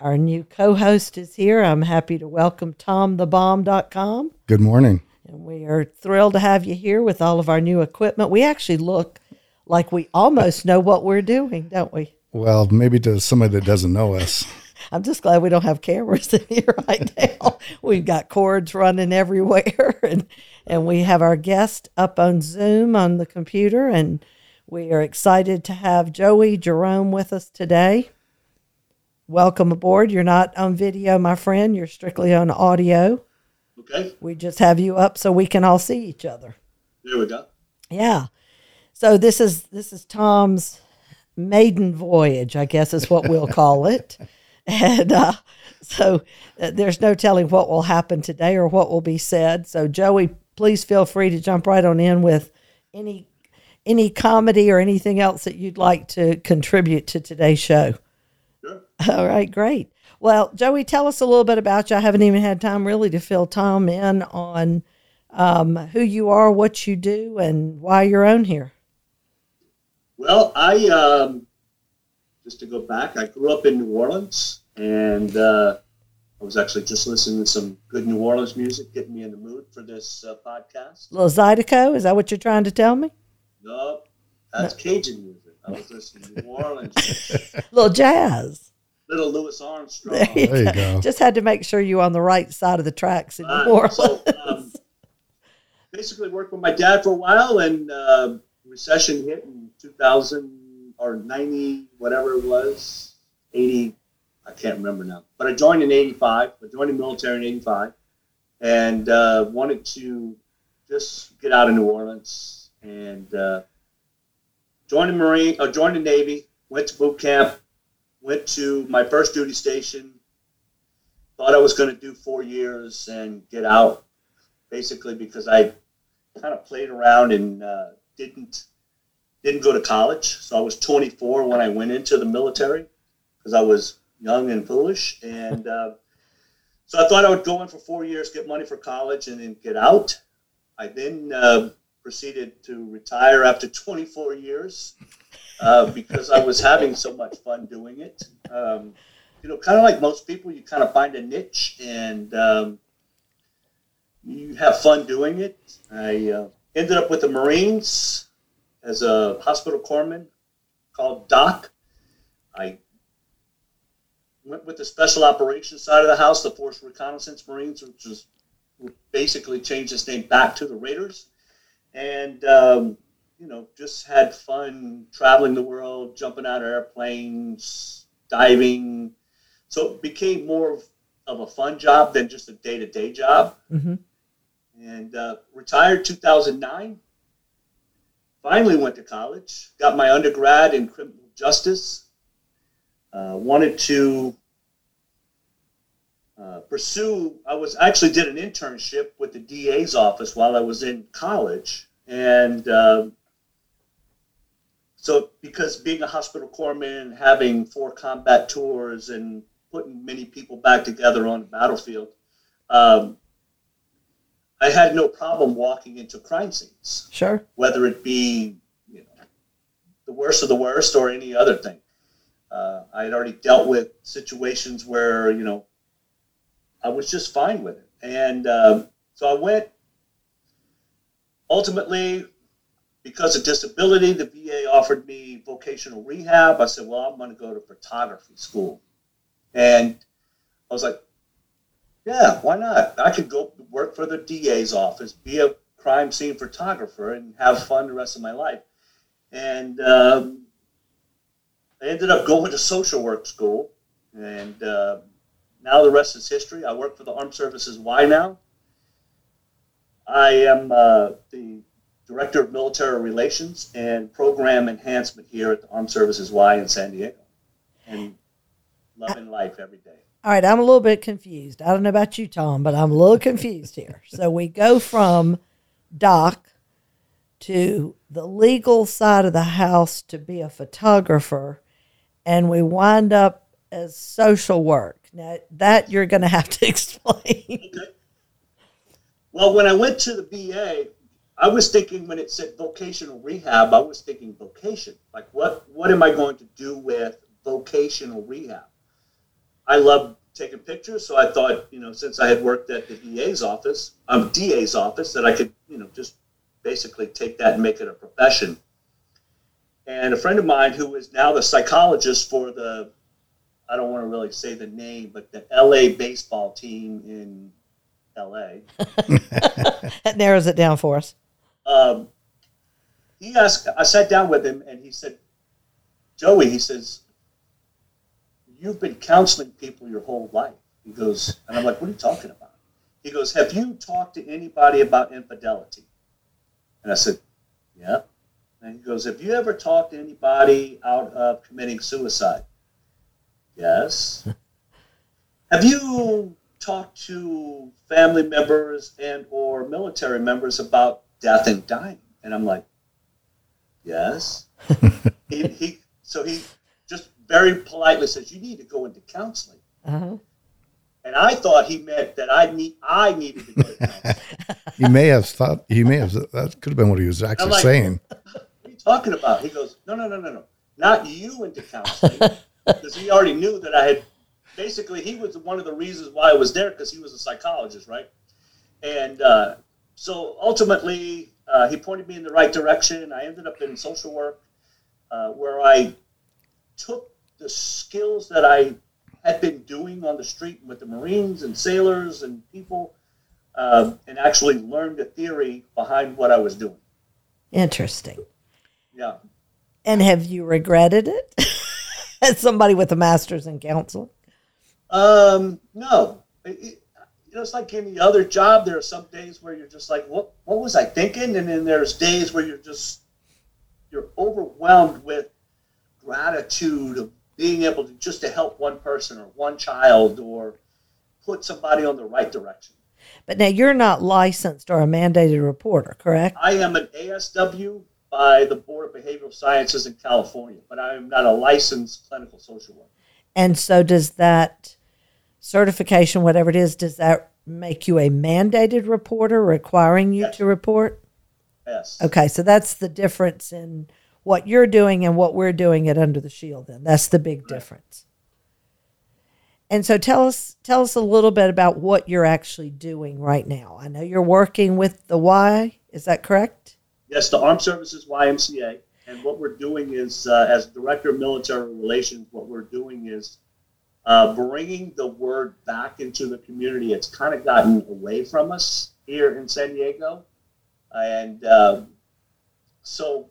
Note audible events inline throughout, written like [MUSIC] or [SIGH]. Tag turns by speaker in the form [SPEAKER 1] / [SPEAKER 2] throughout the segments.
[SPEAKER 1] our new co host is here. I'm happy to welcome TomTheBomb.com.
[SPEAKER 2] Good morning.
[SPEAKER 1] And we are thrilled to have you here with all of our new equipment. We actually look like we almost know what we're doing, don't we?
[SPEAKER 2] Well, maybe to somebody that doesn't know us. [LAUGHS]
[SPEAKER 1] I'm just glad we don't have cameras [LAUGHS] in here right now. We've got cords running everywhere, [LAUGHS] and and we have our guest up on Zoom on the computer, and we are excited to have Joey Jerome with us today. Welcome aboard. You're not on video, my friend. You're strictly on audio.
[SPEAKER 3] Okay,
[SPEAKER 1] We just have you up so we can all see each other.
[SPEAKER 3] there we go.
[SPEAKER 1] Yeah. So this is this is Tom's maiden voyage, I guess is what we'll call it. [LAUGHS] And uh, so uh, there's no telling what will happen today or what will be said. So Joey, please feel free to jump right on in with any any comedy or anything else that you'd like to contribute to today's show. [LAUGHS] All right, great. Well, Joey, tell us a little bit about you. I haven't even had time really to fill Tom in on um, who you are, what you do, and why you're on here.
[SPEAKER 3] Well, I um, just to go back, I grew up in New Orleans, and uh, I was actually just listening to some good New Orleans music, getting me in the mood for this uh, podcast.
[SPEAKER 1] little Zydeco, is that what you're trying to tell me?
[SPEAKER 3] No, that's Cajun music. I was listening to New Orleans, [LAUGHS]
[SPEAKER 1] little jazz.
[SPEAKER 3] Little Louis Armstrong.
[SPEAKER 1] There you,
[SPEAKER 2] There you
[SPEAKER 1] go.
[SPEAKER 2] go.
[SPEAKER 1] Just had to make sure you're on the right side of the tracks in New
[SPEAKER 3] Uh,
[SPEAKER 1] Orleans.
[SPEAKER 3] so, um, basically, worked with my dad for a while, and uh, recession hit in 2000 or 90, whatever it was, 80. I can't remember now. But I joined in 85. I joined the military in 85, and uh, wanted to just get out of New Orleans and uh, joined the Marine, or joined the Navy. Went to boot camp. Went to my first duty station thought I was going to do four years and get out, basically because I kind of played around and uh, didn't didn't go to college. So I was 24 when I went into the military because I was young and foolish, and uh, so I thought I would go in for four years, get money for college, and then get out. I then uh, proceeded to retire after 24 years uh, because I was having so much fun doing it. Um, you know, kind of like most people, you kind of find a niche and um, you have fun doing it. I uh, ended up with the Marines as a hospital corpsman called Doc. I went with the special operations side of the house, the Force Reconnaissance Marines, which was basically changed its name back to the Raiders. And, um, you know, just had fun traveling the world, jumping out of airplanes, diving, so it became more of, of a fun job than just a day to day job.
[SPEAKER 1] hmm
[SPEAKER 3] And uh, retired 2009. Finally went to college. Got my undergrad in criminal justice. Uh, wanted to uh, pursue. I was actually did an internship with the DA's office while I was in college, and um so because being a hospital corpsman and having four combat tours and putting many people back together on the battlefield, um, I had no problem walking into crime scenes,
[SPEAKER 1] Sure.
[SPEAKER 3] whether it be you know the worst of the worst or any other thing. Uh, I had already dealt with situations where you know I was just fine with it, and um, so I went. Ultimately, because of disability, the VA offered me vocational rehab. I said, "Well, I'm going to go to photography school," and I was like, "Yeah, why not? I could go work for the DA's office, be a crime scene photographer, and have fun the rest of my life." And um, I ended up going to social work school, and uh, now the rest is history. I work for the Armed Services Y now. I am uh, the Director of Military Relations and Program Enhancement here at the Armed Services Y in San Diego. And loving life every day.
[SPEAKER 1] All right, I'm a little bit confused. I don't know about you, Tom, but I'm a little confused here. [LAUGHS] So we go from Doc to the legal side of the house to be a photographer, and we wind up as social work. Now, that you're going to have to [LAUGHS] explain.
[SPEAKER 3] Okay. Well, when I went to the VA, I was thinking when it said vocational rehab, I was thinking vocation. Like, what what am I going to do with vocational rehab? I love taking pictures, so I thought, you know, since I had worked at the DA's office, um, DA's office, that I could, you know, just basically take that and make it a profession. And a friend of mine who is now the psychologist for the, I don't want to really say the name, but the LA baseball team in LA. [LAUGHS]
[SPEAKER 1] that narrows it down for us.
[SPEAKER 3] Um, he asked, I sat down with him and he said, Joey, he says, you've been counseling people your whole life. He goes, and I'm like, what are you talking about? He goes, have you talked to anybody about infidelity? And I said, yeah. And he goes, have you ever talked to anybody out of committing suicide? Yes. [LAUGHS] have you talked to family members and or military members about death and dying? And I'm like, yes. [LAUGHS] he, he, so he just very politely says, you need to go into counseling.
[SPEAKER 1] Uh-huh.
[SPEAKER 3] And I thought he meant that I need I needed to go to counseling. [LAUGHS]
[SPEAKER 2] He may have thought he may have that could have been what he was actually
[SPEAKER 3] like-
[SPEAKER 2] saying. [LAUGHS]
[SPEAKER 3] what are you talking about? He goes, no, no, no, no, no, not you into counseling, because he already knew that I had. Basically, he was one of the reasons why I was there because he was a psychologist, right? And uh, so ultimately, uh, he pointed me in the right direction. I ended up in social work, uh, where I took the skills that I had been doing on the street with the Marines and sailors and people, uh, and actually learned the theory behind what I was doing.
[SPEAKER 1] Interesting.
[SPEAKER 3] Yeah.
[SPEAKER 1] And have you regretted it? [LAUGHS] As somebody with a master's in counseling?
[SPEAKER 3] Um, no. It, it- you know, it's like any other job. There are some days where you're just like, "What? What was I thinking?" And then there's days where you're just you're overwhelmed with gratitude of being able to just to help one person or one child or put somebody on the right direction.
[SPEAKER 1] But now you're not licensed or a mandated reporter, correct?
[SPEAKER 3] I am an ASW by the Board of Behavioral Sciences in California, but I am not a licensed clinical social worker.
[SPEAKER 1] And so does that certification, whatever it is, does that make you a mandated reporter requiring you
[SPEAKER 3] Yes.
[SPEAKER 1] to report?
[SPEAKER 3] Yes.
[SPEAKER 1] Okay, so that's the difference in what you're doing and what we're doing at Under the Shield then. That's the big difference. And so tell us tell us a little bit about what you're actually doing right now. I know you're working with the Y, is that correct?
[SPEAKER 3] Yes, the Armed Services YMCA. And what we're doing is, uh, as Director of Military Relations, what we're doing is uh, bringing the word back into the community. It's kind of gotten away from us here in San Diego. And uh, so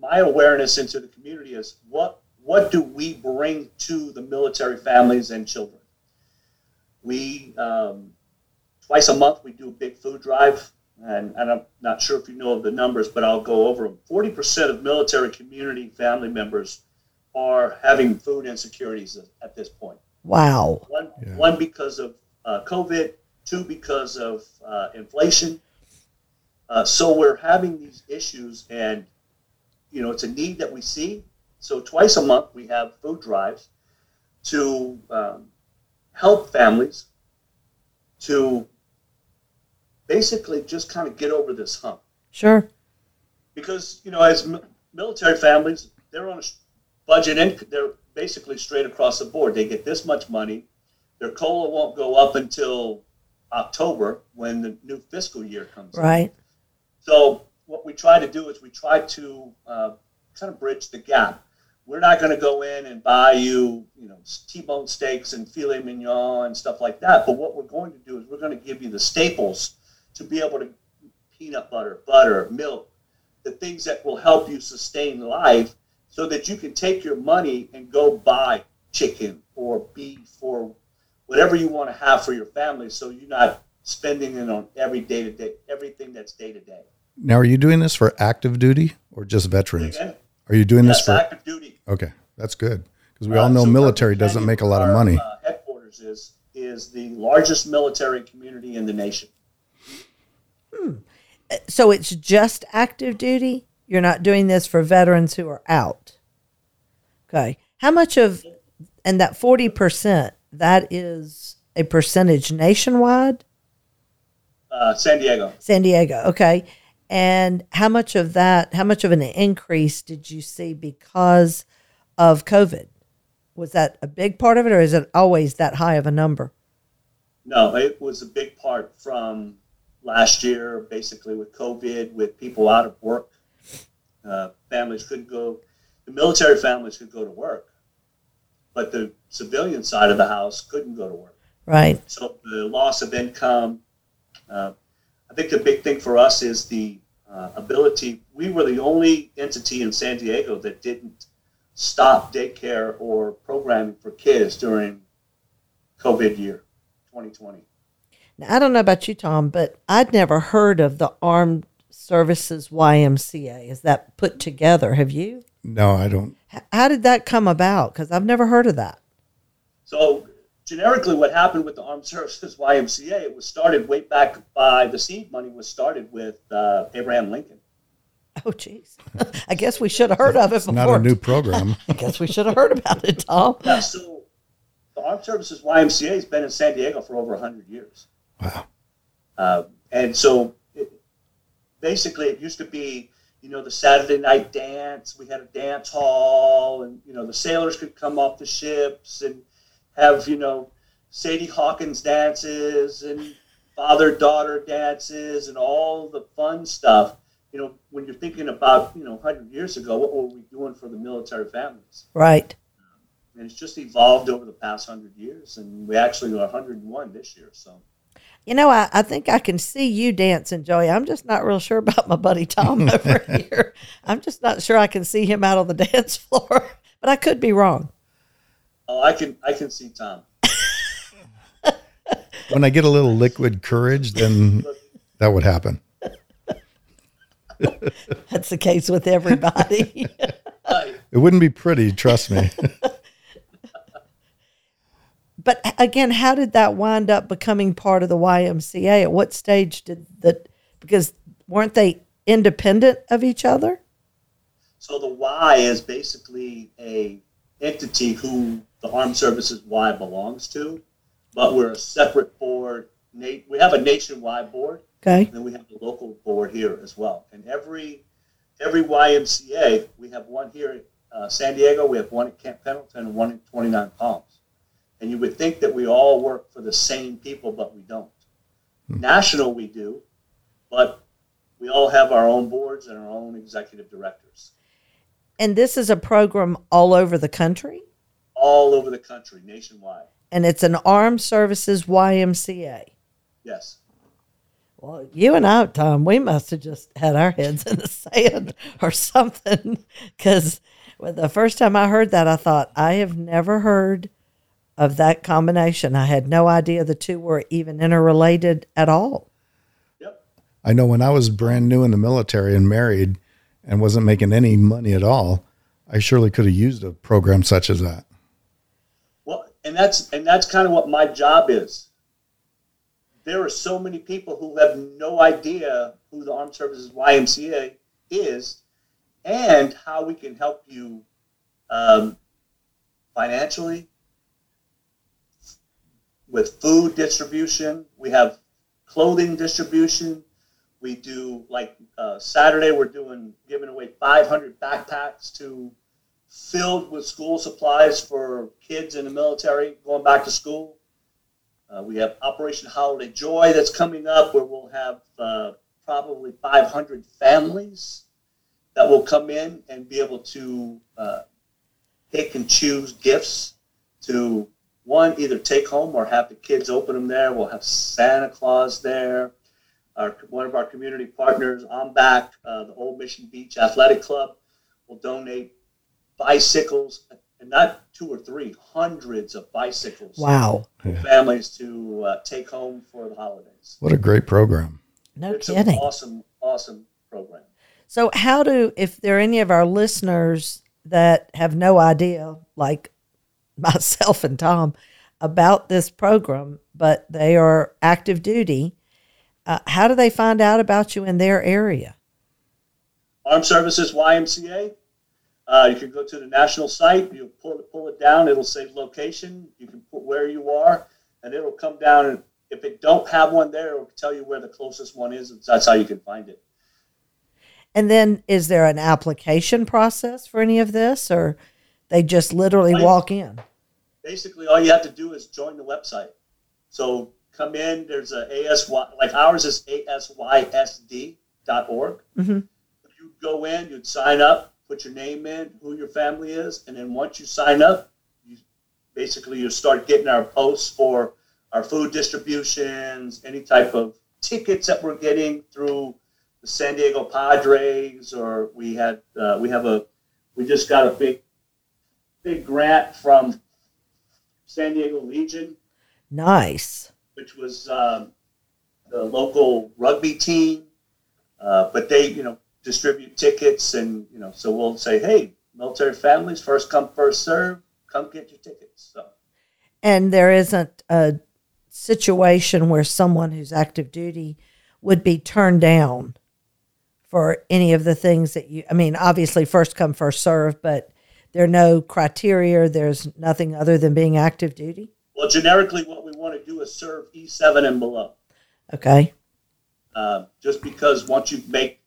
[SPEAKER 3] my awareness into the community is what, what do we bring to the military families and children? We, um, twice a month, we do a big food drive and, and I'm not sure if you know the numbers, but I'll go over them. Forty percent of military community family members are having food insecurities at, at this point.
[SPEAKER 1] Wow.
[SPEAKER 3] One,
[SPEAKER 2] Yeah.
[SPEAKER 3] one because of uh, COVID, two because of uh, inflation. Uh, so we're having these issues, and you know it's a need that we see. So twice a month we have food drives to um, help families to basically just kind of get over this hump
[SPEAKER 1] Sure.
[SPEAKER 3] because you know as mi- military families they're on a s- budget and they're basically straight across the board they get this much money their cola won't go up until october when the new fiscal year comes.
[SPEAKER 1] Right.
[SPEAKER 3] so what we try to do is we try to uh, kind of bridge the gap we're not going to go in and buy you you know t-bone steaks and filet mignon and stuff like that but what we're going to do is we're going to give you the staples to be able to peanut butter butter milk the things that will help you sustain life so that you can take your money and go buy chicken or beef or whatever you want to have for your family so you're not spending it on every day to day everything that's day to day
[SPEAKER 2] Now, are you doing this for active duty or just veterans?
[SPEAKER 3] Again,
[SPEAKER 2] Are you doing this for?
[SPEAKER 3] active duty
[SPEAKER 2] Okay, that's good Because we all know
[SPEAKER 3] Uh, so
[SPEAKER 2] military doesn't make a lot of
[SPEAKER 3] our,
[SPEAKER 2] money.
[SPEAKER 3] Uh, headquarters is is the largest military community in the nation. hmm.
[SPEAKER 1] So it's just active duty? You're not doing this for veterans who are out. Okay. How much of and that 40% that is a percentage nationwide?
[SPEAKER 3] Uh, San Diego.
[SPEAKER 1] San Diego. Okay. And how much of that, how much of an increase did you see because of COVID? Was that a big part of it or is it always that high of a number?
[SPEAKER 3] No, it was a big part from last year, basically with COVID, with people out of work. Uh, families couldn't go, the military families could go to work, but the civilian side of the house couldn't go to work.
[SPEAKER 1] Right.
[SPEAKER 3] So the loss of income. Uh, I think the big thing for us is the uh, ability. We were the only entity in San Diego that didn't stop daycare or programming for kids during COVID year 2020.
[SPEAKER 1] Now, I don't know about you, Tom, but I'd never heard of the Armed Services YMCA. Is that put together? Have you?
[SPEAKER 2] No, I don't.
[SPEAKER 1] How did that come about? Because I've never heard of that.
[SPEAKER 3] So generically, what happened with the Armed Services YMCA? It was started way back by the seed money was started with uh, Abraham Lincoln.
[SPEAKER 1] Oh, jeez. [LAUGHS] I guess we should have heard of it
[SPEAKER 2] It's
[SPEAKER 1] before.
[SPEAKER 2] not a new program. [LAUGHS]
[SPEAKER 1] I guess we should have heard about it, Tom.
[SPEAKER 3] Yeah, so the Armed Services YMCA has been in San Diego for over 100 years.
[SPEAKER 2] Wow.
[SPEAKER 3] Uh, and so it, basically, it used to be, you know, the Saturday night dance. We had a dance hall, and, you know, the sailors could come off the ships and have, you know, Sadie Hawkins dances and father daughter dances and all the fun stuff. You know, when you're thinking about, you know, 100 years ago, what were we doing for the military families?
[SPEAKER 1] Right.
[SPEAKER 3] And it's just evolved over the past 100 years. And we actually are 101 this year. So.
[SPEAKER 1] You know, I, I think I can see you dancing, Joey. I'm just not real sure about my buddy Tom [LAUGHS] over here. I'm just not sure I can see him out on the [LAUGHS] dance floor, but I could be wrong.
[SPEAKER 3] Oh, I can I can see Tom. [LAUGHS]
[SPEAKER 2] When I get a little liquid courage, then that would happen.
[SPEAKER 1] That's the case with everybody.
[SPEAKER 2] It wouldn't be pretty, trust me.
[SPEAKER 1] But again, how did that wind up becoming part of the YMCA? At what stage did that? Because weren't they independent of each other?
[SPEAKER 3] So the Y is basically a entity who the Armed Services Y belongs to, but we're a separate board. We have a nationwide board,
[SPEAKER 1] Okay.
[SPEAKER 3] and then we have the local board here as well. And every every YMCA, we have one here in uh, San Diego, we have one at Camp Pendleton, and one in 29 Palms. And you would think that we all work for the same people, but we don't. Hmm. National, we do, but we all have our own boards and our own executive directors.
[SPEAKER 1] And this is a program all over the country,
[SPEAKER 3] all over the country, nationwide.
[SPEAKER 1] and it's an Armed Services YMCA.
[SPEAKER 3] Yes.
[SPEAKER 1] Well, you and I, Tom, we must have just had our heads in the sand [LAUGHS] or something. Because the first time I heard that, I thought, I have never heard of that combination. I had no idea the two were even interrelated at all.
[SPEAKER 3] Yep.
[SPEAKER 2] I know when I was brand new in the military and married and wasn't making any money at all, I surely could have used a program such as that.
[SPEAKER 3] Well, and that's and that's kind of what my job is. There are so many people who have no idea who the Armed Services YMCA is, and how we can help you um, financially with food distribution. We have clothing distribution. We do like uh, Saturday. We're doing giving away 500 backpacks to filled with school supplies for kids in the military going back to school. Uh, we have Operation Holiday Joy that's coming up, where we'll have uh, probably 500 families that will come in and be able to uh, pick and choose gifts to one either take home or have the kids open them there. We'll have Santa Claus there. Our, one of our community partners, OMBAC, uh, the Old Mission Beach Athletic Club, will donate bicycles, and not two or three, hundreds of bicycles
[SPEAKER 1] Wow.
[SPEAKER 3] for families to uh, take home for the holidays.
[SPEAKER 2] What a great program.
[SPEAKER 1] No
[SPEAKER 3] it's
[SPEAKER 1] kidding.
[SPEAKER 3] an awesome, awesome program.
[SPEAKER 1] So, how do, if there are any of our listeners that have no idea, like [LAUGHS] myself and Tom about this program, but they are active duty. Uh, how do they find out about you in their area?
[SPEAKER 3] Armed Services YMCA. Uh, you can go to the national site. You pull it, pull it down. It'll say location. You can put where you are, and it'll come down. And if it don't have one there, it'll tell you where the closest one is. That's how you can find it.
[SPEAKER 1] And then, is there an application process for any of this, or they just literally walk in?
[SPEAKER 3] Basically, all you have to do is join the website. So come in. There's a ASY like ours is asysd.org.
[SPEAKER 1] Mhm.
[SPEAKER 3] You go in. You'd sign up, put your name in, who your family is, and then once you sign up, you basically you start getting our posts for our food distributions, any type of tickets that we're getting through the San Diego Padres, or we had uh, we have a we just got a big big grant from San Diego Legion,
[SPEAKER 1] Nice.
[SPEAKER 3] which was um, the local rugby team. Uh, but they, you know, distribute tickets, and you know, so we'll say, hey, military families, first come, first serve, come get your tickets. So
[SPEAKER 1] And there isn't a situation where someone who's active duty would be turned down for any of the things that you, I mean, obviously, first come, first serve, but there are no criteria. There's nothing other than being active duty.
[SPEAKER 3] Well, generically, what we want to do is serve E7 and below.
[SPEAKER 1] Okay.
[SPEAKER 3] Uh, just because once you make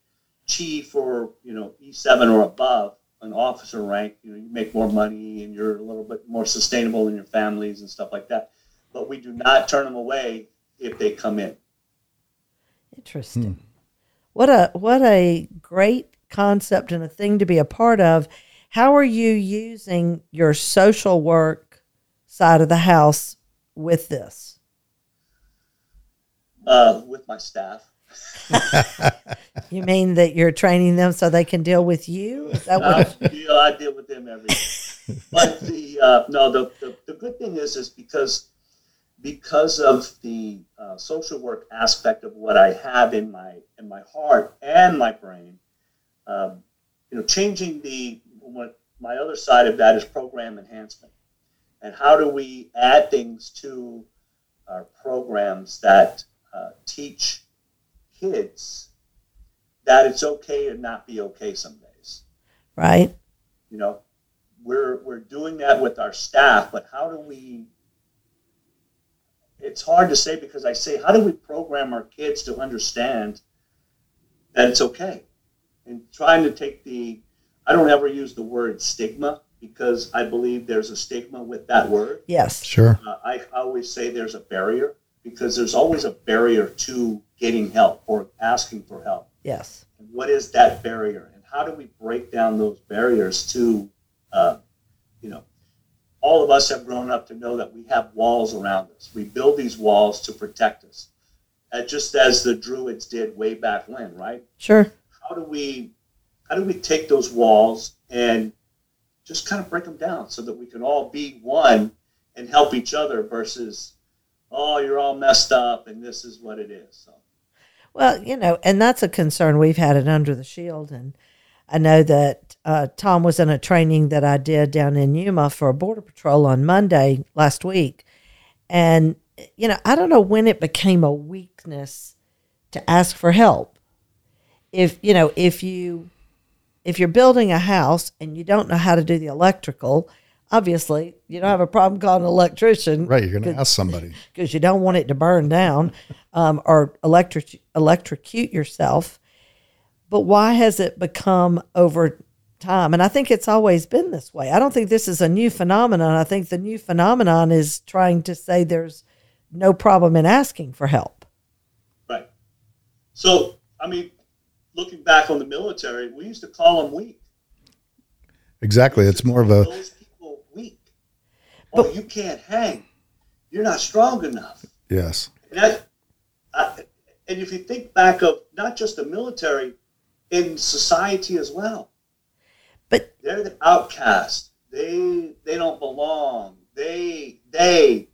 [SPEAKER 3] chief or you know E7 or above an officer rank, you know you make more money and you're a little bit more sustainable in your families and stuff like that. But we do not turn them away if they come in.
[SPEAKER 1] Interesting. What a what a great concept and a thing to be a part of. How are you using your social work side of the house with this?
[SPEAKER 3] Uh, with my staff, [LAUGHS]
[SPEAKER 1] You mean that you're training them so they can deal with you? Is that what?
[SPEAKER 3] I deal, I deal with them every day. But the uh, no, the, the the good thing is is because because of the uh, social work aspect of what I have in my in my heart and my brain, um, you know, changing the what my other side of that is program enhancement, and how do we add things to our programs that uh, teach kids that it's okay to not be okay some days?
[SPEAKER 1] Right?
[SPEAKER 3] you know we're we're doing that with our staff but how do we it's hard to say because i say how do we program our kids to understand that it's okay? And trying to take the i don't ever use the word stigma because i believe there's a stigma with that word
[SPEAKER 1] Yes.
[SPEAKER 2] Sure.
[SPEAKER 3] uh, I always say there's a barrier because there's always a barrier to getting help or asking for help
[SPEAKER 1] Yes.
[SPEAKER 3] and what is that barrier and how do we break down those barriers to uh, you know all of us have grown up to know that we have walls around us we build these walls to protect us uh, just as the druids did way back when right
[SPEAKER 1] Sure.
[SPEAKER 3] how do we how do we take those walls and just kind of break them down so that we can all be one and help each other versus oh you're all messed up and this is what it is so
[SPEAKER 1] Well, you know, and that's a concern we've had it under the shield. And I know that uh, Tom was in a training that I did down in Yuma for a Border Patrol on Monday last week. And, you know, I don't know when it became a weakness to ask for help. If, you know, if you, if you're building a house and you don't know how to do the electrical, obviously you don't have a problem calling an electrician
[SPEAKER 2] Right. You're going to ask somebody. [LAUGHS]
[SPEAKER 1] because you don't want it to burn down um, or electric electrocute yourself. But why has it become over time? And I think it's always been this way. I don't think this is a new phenomenon. I think the new phenomenon is trying to say there's no problem in asking for help.
[SPEAKER 3] right so i mean looking back on the military we used to call them weak
[SPEAKER 2] Exactly. It's more of a
[SPEAKER 3] those people weak oh you can't hang you're not strong enough
[SPEAKER 2] yes.
[SPEAKER 3] And, that, I, and if you think back of not just the military, in society as well,
[SPEAKER 1] But
[SPEAKER 3] they're the outcast. They they don't belong. They they.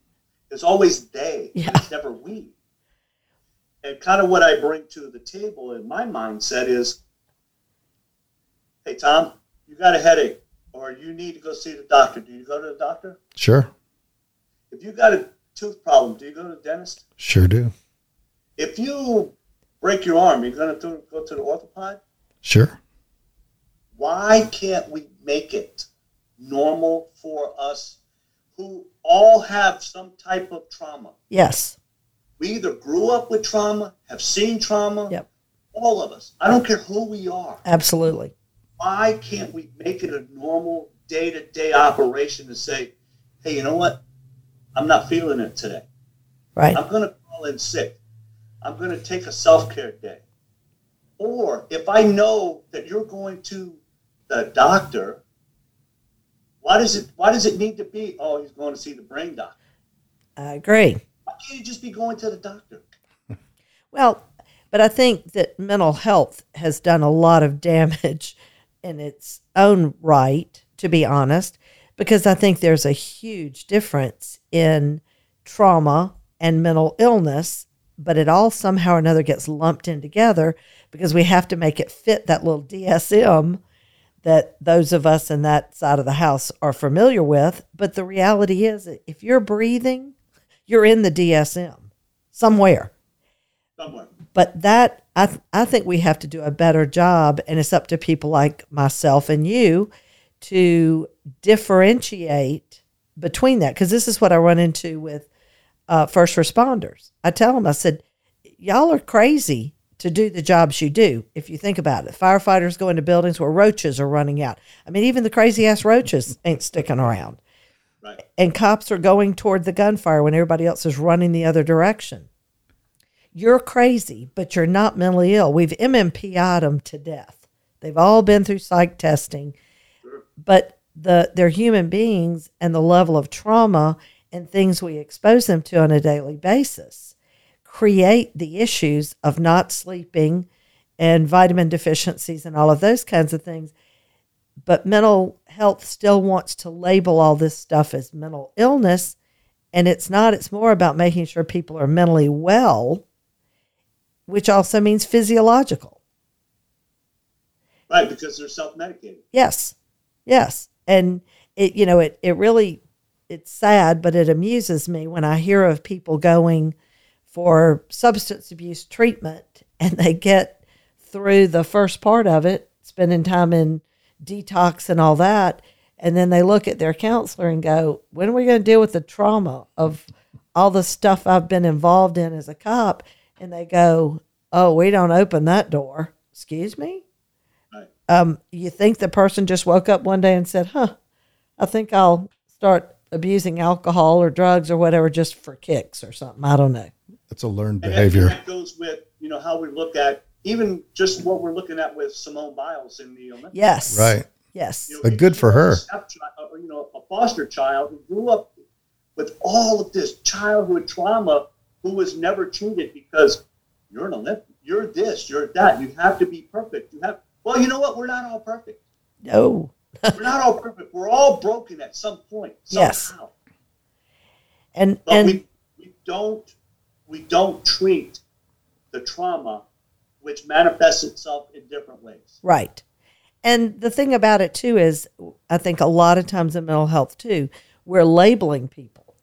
[SPEAKER 3] It's always they.
[SPEAKER 1] Yeah.
[SPEAKER 3] It's never we. And kind of what I bring to the table in my mindset is, hey Tom, you got a headache. or you need to go see the doctor, do you go to the doctor?
[SPEAKER 2] Sure.
[SPEAKER 3] If you got a tooth problem, do you go to the dentist?
[SPEAKER 2] Sure do.
[SPEAKER 3] If you break your arm, you're going to go to the orthopod?
[SPEAKER 2] Sure.
[SPEAKER 3] Why can't we make it normal for us who all have some type of trauma?
[SPEAKER 1] Yes.
[SPEAKER 3] We either grew up with trauma, have seen trauma.
[SPEAKER 1] Yep.
[SPEAKER 3] All of us. I don't care who we are.
[SPEAKER 1] Absolutely.
[SPEAKER 3] Why can't we make it a normal day to day operation to say, hey, you know what? I'm not feeling it today.
[SPEAKER 1] Right.
[SPEAKER 3] I'm going to call in sick. I'm going to take a self care day. Or if I know that you're going to the doctor, why does it why does it need to be? Oh, he's going to see the brain doctor.
[SPEAKER 1] I agree.
[SPEAKER 3] Can't you just be going to the doctor? [LAUGHS]
[SPEAKER 1] Well, but I think that mental health has done a lot of damage [LAUGHS] in its own right, to be honest, because I think there's a huge difference in trauma and mental illness, but it all somehow or another gets lumped in together because we have to make it fit that little DSM that those of us in that side of the house are familiar with. But the reality is, if you're breathing, you're in the DSM somewhere.
[SPEAKER 3] Somewhere.
[SPEAKER 1] But that, I, th- I think we have to do a better job, and it's up to people like myself and you to differentiate between that. Because this is what I run into with uh, first responders. I tell them, I said, y'all are crazy to do the jobs you do. If you think about it, firefighters go into buildings where roaches are running out. I mean, even the crazy ass roaches ain't sticking around.
[SPEAKER 3] Right.
[SPEAKER 1] And cops are going toward the gunfire when everybody else is running the other direction. You're crazy, but you're not mentally ill. We've MMPI'd them to death. They've all been through psych testing, but the they're human beings, and the level of trauma and things we expose them to on a daily basis create the issues of not sleeping and vitamin deficiencies and all of those kinds of things. But mental health still wants to label all this stuff as mental illness. And it's not, it's more about making sure people are mentally well, which also means physiological.
[SPEAKER 3] Right, because they're self medicated.
[SPEAKER 1] Yes. Yes. And it, you know, it, it really, it's sad, but it amuses me when I hear of people going for substance abuse treatment and they get through the first part of it, spending time in detox and all that. And then they look at their counselor and go, when are we going to deal with the trauma of all the stuff I've been involved in as a cop? And they go, oh, we don't open that door. Excuse me?
[SPEAKER 3] Right.
[SPEAKER 1] Um, you think the person just woke up one day and said, huh, I think I'll start abusing alcohol or drugs or whatever just for kicks or something. I don't know.
[SPEAKER 2] It's a learned
[SPEAKER 3] And
[SPEAKER 2] behavior.
[SPEAKER 3] that goes with, you know, how we look at even just what we're looking at with Simone Biles in the Olympics.
[SPEAKER 1] Yes.
[SPEAKER 2] Right.
[SPEAKER 1] Yes.
[SPEAKER 3] You know,
[SPEAKER 2] But good for her.
[SPEAKER 3] a stepchild- uh, you know, a foster child who grew up with all of this childhood trauma, who was never treated because you're an Olympic, you're this, you're that. You have to be perfect. You have. Well, you know what? We're not all perfect.
[SPEAKER 1] No. [LAUGHS]
[SPEAKER 3] We're not all perfect. We're all broken at some point
[SPEAKER 1] Yes. And
[SPEAKER 3] But
[SPEAKER 1] and
[SPEAKER 3] we, we don't we don't treat the trauma which manifests itself in different ways.
[SPEAKER 1] right. And the thing about it too is I think a lot of times in mental health too, we're labeling people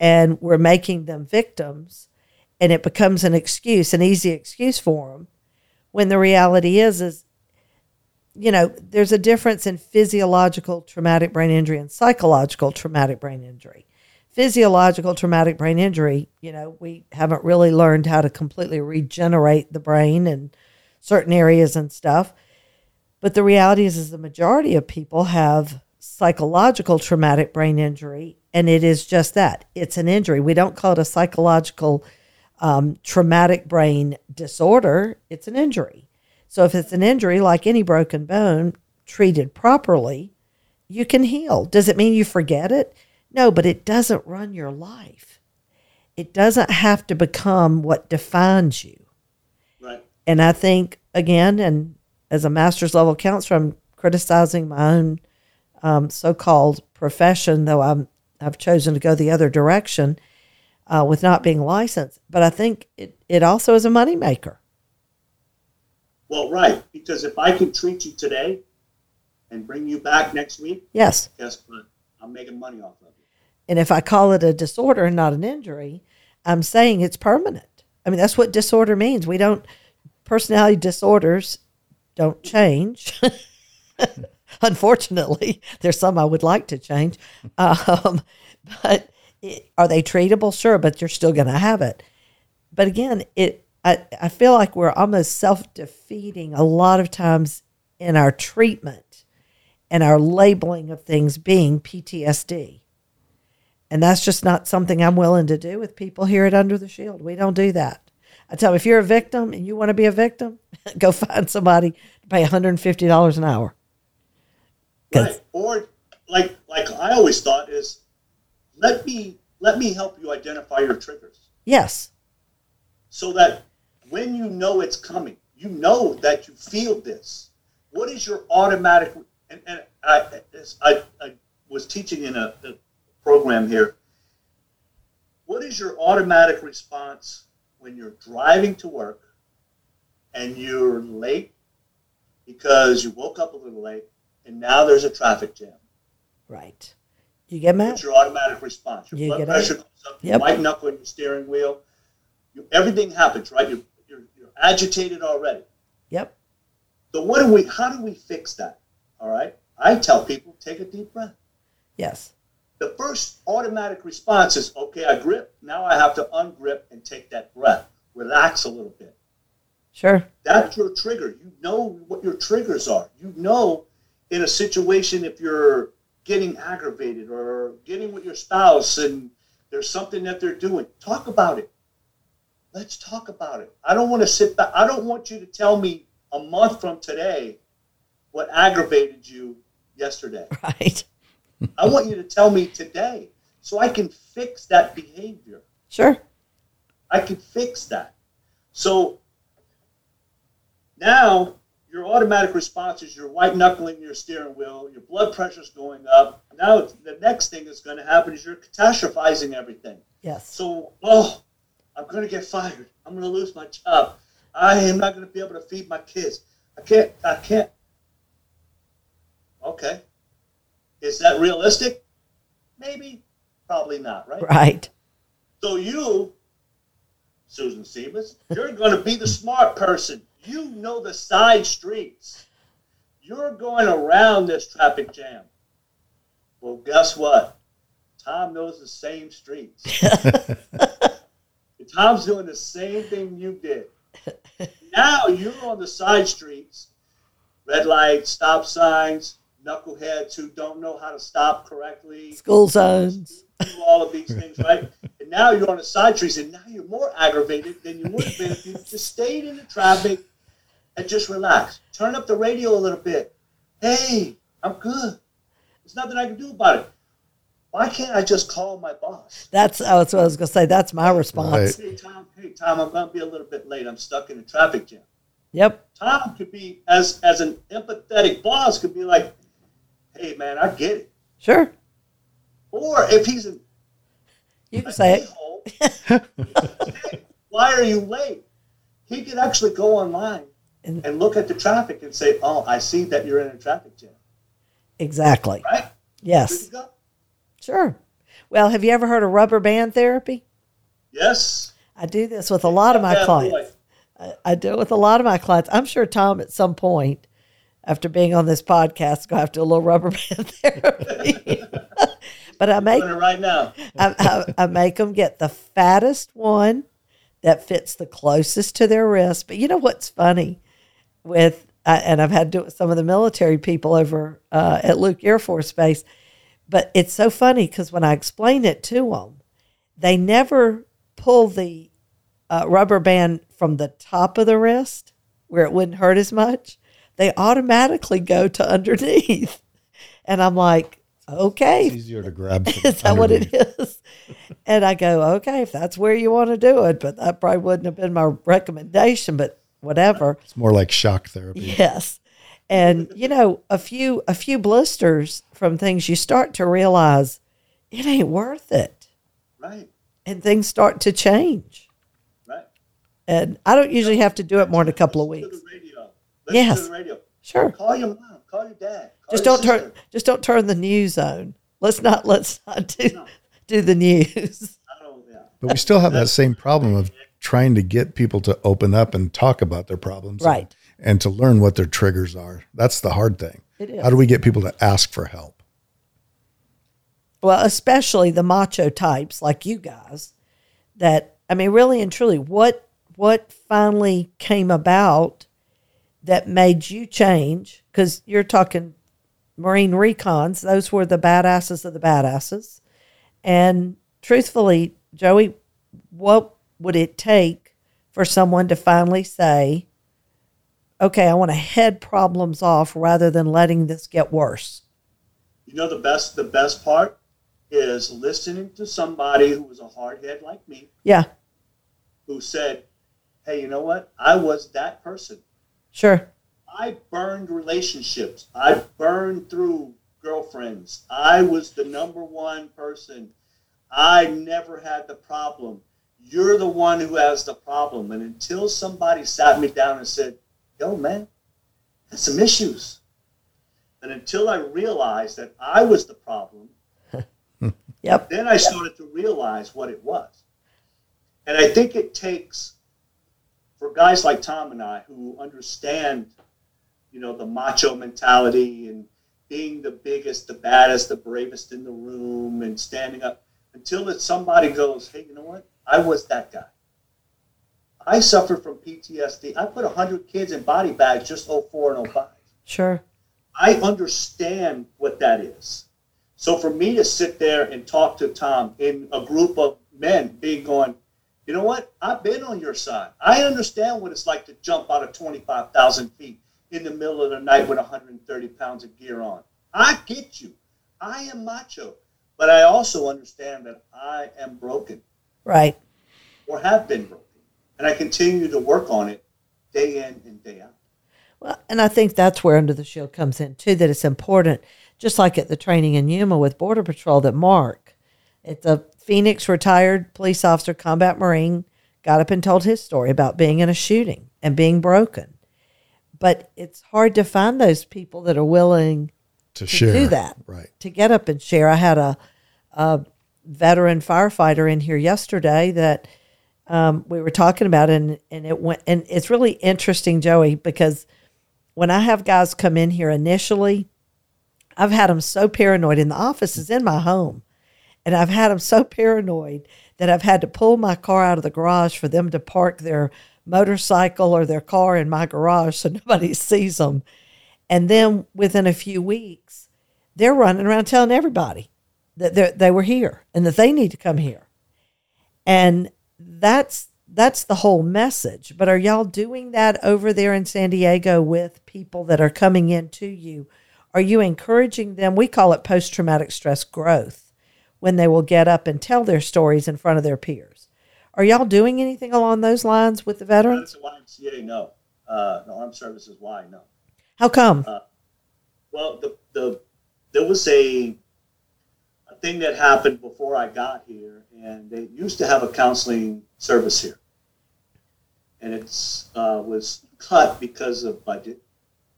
[SPEAKER 1] and we're making them victims and it becomes an excuse, an easy excuse for them. When the reality is is you know, there's a difference in physiological traumatic brain injury and psychological traumatic brain injury. Physiological traumatic brain injury, you know, we haven't really learned how to completely regenerate the brain in certain areas and stuff. But the reality is, is the majority of people have psychological traumatic brain injury, and it is just that it's an injury. We don't call it a psychological um, traumatic brain disorder, it's an injury. So if it's an injury like any broken bone, treated properly, you can heal. Does it mean you forget it? No, but it doesn't run your life. It doesn't have to become what defines you.
[SPEAKER 3] Right.
[SPEAKER 1] And I think, again, and as a master's level counselor, I'm criticizing my own um, so called profession, though I'm, I've chosen to go the other direction uh, with not being licensed. But I think it, it also is a moneymaker.
[SPEAKER 3] Well, right, because if I can treat you today, and bring you back next week,
[SPEAKER 1] Yes.
[SPEAKER 3] guess what? I'm making money off of it.
[SPEAKER 1] And if I call it a disorder and not an injury, I'm saying it's permanent. I mean, that's what disorder means. We don't, personality disorders don't change. [LAUGHS] Unfortunately, there's some I would like to change. Um, but it, are they treatable? Sure, but you're still going to have it. But again, it I, I feel like we're almost self defeating a lot of times in our treatment and our labeling of things being PTSD. And that's just not something I'm willing to do with people here at Under the Shield. We don't do that. I tell them if you're a victim and you want to be a victim, [LAUGHS] go find somebody to pay $150 an hour.
[SPEAKER 3] Right. Or like like I always thought is let me let me help you identify your triggers
[SPEAKER 1] Yes,
[SPEAKER 3] so that when you know it's coming, you know that you feel this. What is your automatic? And, and I, I, I was teaching in a, a program here. What is your automatic response when you're driving to work and you're late because you woke up a little late and now there's a traffic jam?
[SPEAKER 1] right. You get mad?
[SPEAKER 3] What's your automatic response? Your
[SPEAKER 1] You
[SPEAKER 3] blood
[SPEAKER 1] get
[SPEAKER 3] pressure goes up,
[SPEAKER 1] Yep.
[SPEAKER 3] you white knuckle in your steering wheel. You, everything happens, right? You're, you're, you're agitated already.
[SPEAKER 1] Yep.
[SPEAKER 3] So what do we? How do we fix that? All right. I tell people take a deep breath.
[SPEAKER 1] Yes.
[SPEAKER 3] The first automatic response is okay. I grip. Now I have to ungrip and take that breath. Relax a little bit.
[SPEAKER 1] Sure.
[SPEAKER 3] That's your trigger. You know what your triggers are. You know in a situation if you're getting aggravated or getting with your spouse and there's something that they're doing, talk about it. Let's talk about it. I don't want to sit back. I don't want you to tell me a month from today what aggravated you yesterday. [LAUGHS]
[SPEAKER 1] Right.
[SPEAKER 3] I want you to tell me today so I can fix that behavior.
[SPEAKER 1] Sure.
[SPEAKER 3] I can fix that. So now your automatic response is you're white knuckling your steering wheel, your blood pressure's going up. Now the next thing that's going to happen is you're catastrophizing everything.
[SPEAKER 1] Yes.
[SPEAKER 3] So, oh, I'm going to get fired. I'm going to lose my job. I am not going to be able to feed my kids. I can't. I can't. Okay. Is that realistic? Maybe. Probably not. Right.
[SPEAKER 1] Right.
[SPEAKER 3] So you, Susan Sebas, you're [LAUGHS] going to be the smart person. You know the side streets. You're going around this traffic jam. Well, guess what? Tom knows the same streets. [LAUGHS] Tom's doing the same thing you did. Now you're on the side streets, red lights, stop signs, knuckleheads who don't know how to stop correctly
[SPEAKER 1] School zones.
[SPEAKER 3] do all of these things, right? And now you're on the side streets, and now you're more aggravated than you would have been if you just stayed in the traffic and just relaxed. Turn up the radio a little bit. Hey, I'm good. There's nothing I can do about it. Why can't I just call my boss?
[SPEAKER 1] That's, oh, that's what I was going to say. That's my response.
[SPEAKER 2] Right.
[SPEAKER 3] Hey, Tom. Hey, Tom. I'm going to be a little bit late. I'm stuck in a traffic jam.
[SPEAKER 1] Yep.
[SPEAKER 3] Tom could be, as as an empathetic boss, could be like, "Hey, man, I get it."
[SPEAKER 1] Sure.
[SPEAKER 3] Or if he's an
[SPEAKER 1] You can say it. [LAUGHS]
[SPEAKER 3] why are you late? He could actually go online
[SPEAKER 1] And-
[SPEAKER 3] and look at the traffic and say, "Oh, I see that you're in a traffic jam."
[SPEAKER 1] Exactly.
[SPEAKER 3] Right?
[SPEAKER 1] Yes. Sure. Well, have you ever heard of rubber band therapy?
[SPEAKER 3] Yes.
[SPEAKER 1] I do this with a lot of my clients. I, I do it with a lot of my clients. I'm sure Tom, at some point, after being on this podcast, go going to have to do a little rubber [LAUGHS] band therapy. [LAUGHS] but I make
[SPEAKER 3] it right now.
[SPEAKER 1] I, I, I make them get the fattest one that fits the closest to their wrist. But you know what's funny with, uh, and I've had to do it with some of the military people over uh, at Luke Air Force Base. But it's so funny because when I explain it to them, they never pull the uh, rubber band from the top of the wrist where it wouldn't hurt as much. They automatically go to underneath. [LAUGHS] And I'm like, okay,
[SPEAKER 2] It's easier to grab. [LAUGHS] from
[SPEAKER 1] is that what it is? [LAUGHS] And I go, okay, if that's where you want to do it, but that probably wouldn't have been my recommendation, but whatever.
[SPEAKER 2] It's more like shock therapy.
[SPEAKER 1] Yes. And you know, a few a few blisters from things you start to realize it ain't worth it.
[SPEAKER 3] Right.
[SPEAKER 1] And things start to change.
[SPEAKER 3] Right.
[SPEAKER 1] And I don't usually have to do it more than a couple of
[SPEAKER 3] Listen
[SPEAKER 1] weeks.
[SPEAKER 3] To the radio. Listen
[SPEAKER 1] Yes.
[SPEAKER 3] to the radio.
[SPEAKER 1] Sure.
[SPEAKER 3] Call your mom. call your dad. Call
[SPEAKER 1] Just
[SPEAKER 3] your
[SPEAKER 1] don't turn. Just don't turn the news on. Let's not. Let's not do
[SPEAKER 3] No.
[SPEAKER 1] do the news.
[SPEAKER 3] I don't, yeah.
[SPEAKER 2] But we still have that same problem of trying to get people to open up and talk about their problems. and-
[SPEAKER 1] Right.
[SPEAKER 2] And, to learn what their triggers are. That's the hard thing.
[SPEAKER 1] It is.
[SPEAKER 2] How do we get people to ask for help?
[SPEAKER 1] Well, especially the macho types like you guys. That I mean, really and truly, what what finally came about that made you change? Because you're talking Marine recons; those were the badasses of the badasses. And truthfully, Joey, what would it take for someone to finally say, "Okay, I want to head problems off rather than letting this get worse"?
[SPEAKER 3] You know the best the best part is listening to somebody who was a hardhead like me
[SPEAKER 1] Yeah,
[SPEAKER 3] who said, Hey, you know what? I was that person.
[SPEAKER 1] Sure.
[SPEAKER 3] I burned relationships. I burned through girlfriends. I was the number one person. I never had the problem. You're the one who has the problem. And until somebody sat me down and said, Yo, man, that's some issues. And until I realized that I was the problem, [LAUGHS]
[SPEAKER 1] Yep.
[SPEAKER 3] then I started to realize what it was. And I think it takes for guys like Tom and I who understand, you know, the macho mentality and being the biggest, the baddest, the bravest in the room and standing up until that somebody goes, hey, you know what? I was that guy. I suffered from PTSD. I put 100 kids in body bags just 04 and 05.
[SPEAKER 1] Sure.
[SPEAKER 3] I understand what that is. So for me to sit there and talk to Tom in a group of men, being going, you know what? I've been on your side. I understand what it's like to jump out of 25,000 feet in the middle of the night with 130 pounds of gear on. I get you. I am macho. But I also understand that I am broken
[SPEAKER 1] Right.
[SPEAKER 3] or have been broken. And I continue to work on it day in and day out.
[SPEAKER 1] Well, and I think that's where Under the Shield comes in too. That it's important, just like at the training in Yuma with Border Patrol, that Mark, it's a Phoenix retired police officer, combat Marine, got up and told his story about being in a shooting and being broken. But it's hard to find those people that are willing
[SPEAKER 2] To,
[SPEAKER 1] to
[SPEAKER 2] share.
[SPEAKER 1] do that.
[SPEAKER 2] Right.
[SPEAKER 1] to get up and share. I had a, a veteran firefighter in here yesterday that um, we were talking about, and and it went, and it's really interesting, Joey, because when I have guys come in here initially, I've had them so paranoid, and the office is in my home, and I've had them so paranoid that I've had to pull my car out of the garage for them to park their motorcycle or their car in my garage so [LAUGHS] nobody sees them. And then within a few weeks, they're running around telling everybody that they were here and that they need to come here. And that's that's the whole message. But are y'all doing that over there in San Diego with people that are coming in to you? Are you encouraging them? We call it post traumatic stress growth when they will get up and tell their stories in front of their peers. Are y'all doing anything along those lines with the veterans?
[SPEAKER 3] That's a YMCA, no. Uh, the Armed Services, why? No.
[SPEAKER 1] How come?
[SPEAKER 3] Well, the, the there was a a thing that happened before I got here, and they used to have a counseling service here, and it's uh, was cut because of budget,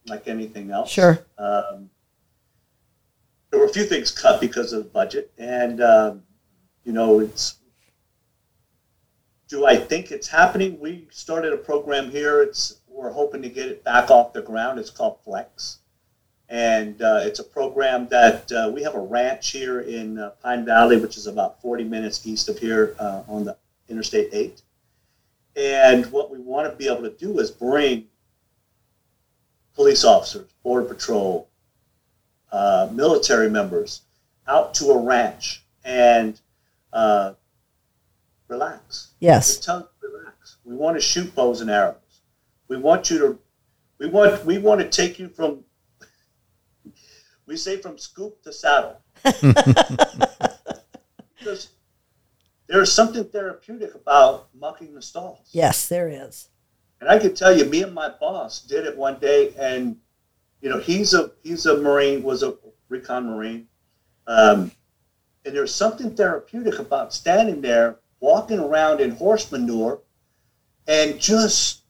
[SPEAKER 3] like anything else.
[SPEAKER 1] Sure.
[SPEAKER 3] Um, there were a few things cut because of budget, and um, you know it's. Do I think it's happening? We started a program here. It's we're hoping to get it back off the ground. It's called Flex and uh, it's a program that uh, we have a ranch here in uh, Pine Valley, which is about 40 minutes east of here uh, on the Interstate 8. And what we want to be able to do is bring police officers, border patrol, uh, military members out to a ranch and uh, relax.
[SPEAKER 1] Yes.
[SPEAKER 3] Tell relax. We want to shoot bows and arrows. We want you to. We want. We want to take you from. [LAUGHS] We say from scoop to saddle. [LAUGHS] because there's something therapeutic about mucking the stalls.
[SPEAKER 1] Yes, there is.
[SPEAKER 3] And I can tell you, me and my boss did it one day, and you know, he's a he's a Marine, was a recon Marine, um, and there's something therapeutic about standing there, walking around in horse manure, and just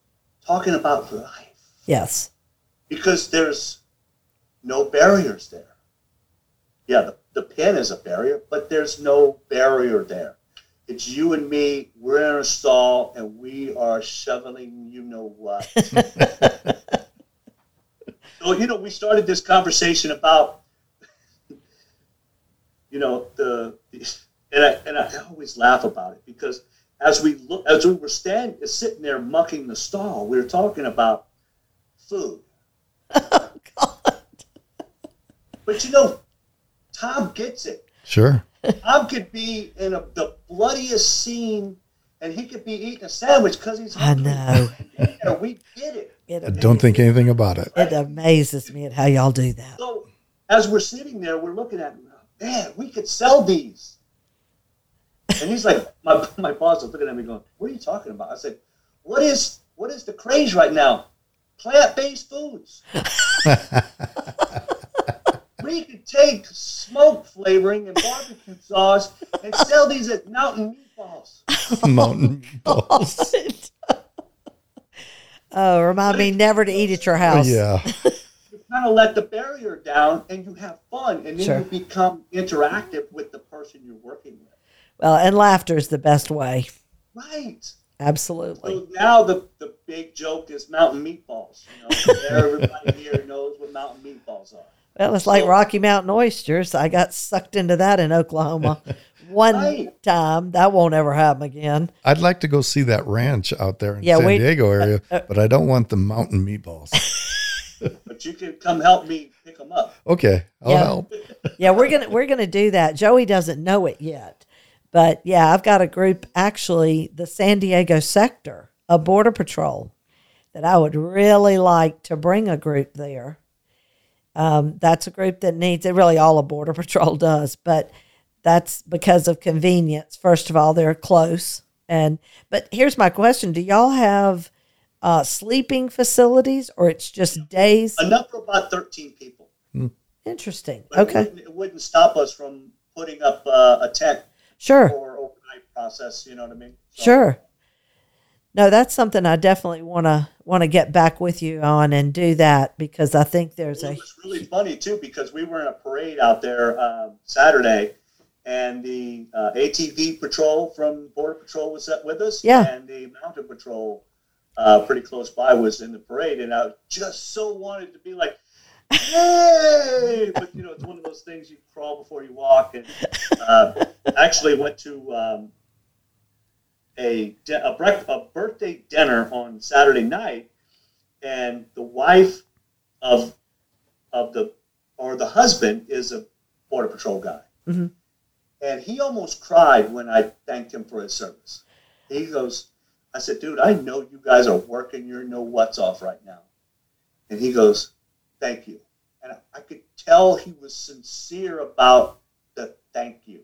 [SPEAKER 3] talking about life
[SPEAKER 1] Yes.
[SPEAKER 3] because there's no barriers there. Yeah, the, the pin is a barrier, but there's no barrier there. It's you and me. We're in a stall, and we are shoveling. You know what? [LAUGHS] so you know, we started this conversation about, you know, the, the and I and I always laugh about it because as we look as we were standing sitting there mucking the stall, we were talking about food.
[SPEAKER 1] Oh, [LAUGHS] God.
[SPEAKER 3] But you know, Tom gets it.
[SPEAKER 2] Sure.
[SPEAKER 3] Tom could be in a, the bloodiest scene, and he could be eating a sandwich because he's
[SPEAKER 1] I
[SPEAKER 3] hungry.
[SPEAKER 1] know. [LAUGHS]
[SPEAKER 3] Yeah, we get it.
[SPEAKER 1] It,
[SPEAKER 2] I don't think anything about it.
[SPEAKER 1] it amazes me at how y'all do that.
[SPEAKER 3] So as we're sitting there, we're looking at, man, we could sell these. And he's like, [LAUGHS] my, my boss is looking at me going, what are you talking about? I said, what is what is the craze right now? Plant-based foods. [LAUGHS] we could take smoke flavoring and barbecue sauce and sell these at Mountain Meatballs. [LAUGHS]
[SPEAKER 2] Mountain [LAUGHS] balls. [LAUGHS]
[SPEAKER 1] oh, remind me never to eat at your house.
[SPEAKER 2] Yeah.
[SPEAKER 3] You kind of let the barrier down and you have fun, and then
[SPEAKER 1] Sure.
[SPEAKER 3] you become interactive with the person you're working with.
[SPEAKER 1] Well, and laughter is the best way.
[SPEAKER 3] Right.
[SPEAKER 1] Absolutely.
[SPEAKER 3] So now the, the big joke is mountain meatballs. You know, everybody here knows what mountain meatballs are.
[SPEAKER 1] Well, it's like Rocky Mountain oysters. I got sucked into that in Oklahoma one
[SPEAKER 3] Right.
[SPEAKER 1] time. That won't ever happen again.
[SPEAKER 2] I'd like to go see that ranch out there in
[SPEAKER 1] Yeah,
[SPEAKER 2] San
[SPEAKER 1] we-
[SPEAKER 2] Diego area,
[SPEAKER 1] uh,
[SPEAKER 2] but I don't want the mountain meatballs. [LAUGHS]
[SPEAKER 3] But you can come help me pick them up.
[SPEAKER 2] Okay, I'll
[SPEAKER 1] Yeah.
[SPEAKER 2] help. [LAUGHS]
[SPEAKER 1] Yeah, we're gonna we're gonna do that. Joey doesn't know it yet, but yeah, I've got a group actually, the San Diego sector of Border Patrol, that I would really like to bring a group there. Um, that's a group that needs it. Really, all a Border [LAUGHS] Patrol does, but that's because of convenience. First of all, they're close, and but here's my question: Do y'all have uh, sleeping facilities, or it's just days?
[SPEAKER 3] Enough for about 13 people.
[SPEAKER 1] Interesting.
[SPEAKER 3] But It
[SPEAKER 1] Okay,
[SPEAKER 3] wouldn't, it wouldn't stop us from putting up uh, a tent
[SPEAKER 1] sure.
[SPEAKER 3] for overnight process. You know what I mean? So-
[SPEAKER 1] Sure. No, that's something I definitely want to want to get back with you on and do that because I think there's
[SPEAKER 3] It
[SPEAKER 1] a
[SPEAKER 3] was really funny too because we were in a parade out there um, Saturday, and the uh, ATV patrol from Border Patrol was up with us,
[SPEAKER 1] Yeah.
[SPEAKER 3] and the Mountain Patrol uh, pretty close by was in the parade, and I just so wanted to be like, "Hey!" [LAUGHS] But you know, it's one of those things you crawl before you walk, and uh, actually went to. Um, a, di- a, brec- a birthday dinner on Saturday night, and the wife of of the or the husband is a border patrol guy,
[SPEAKER 1] Mhm.
[SPEAKER 3] And he almost cried when I thanked him for his service. He goes, "I said, dude, I know you guys are working your no what's off right now," and he goes, "Thank you," and I, I could tell he was sincere about the thank you.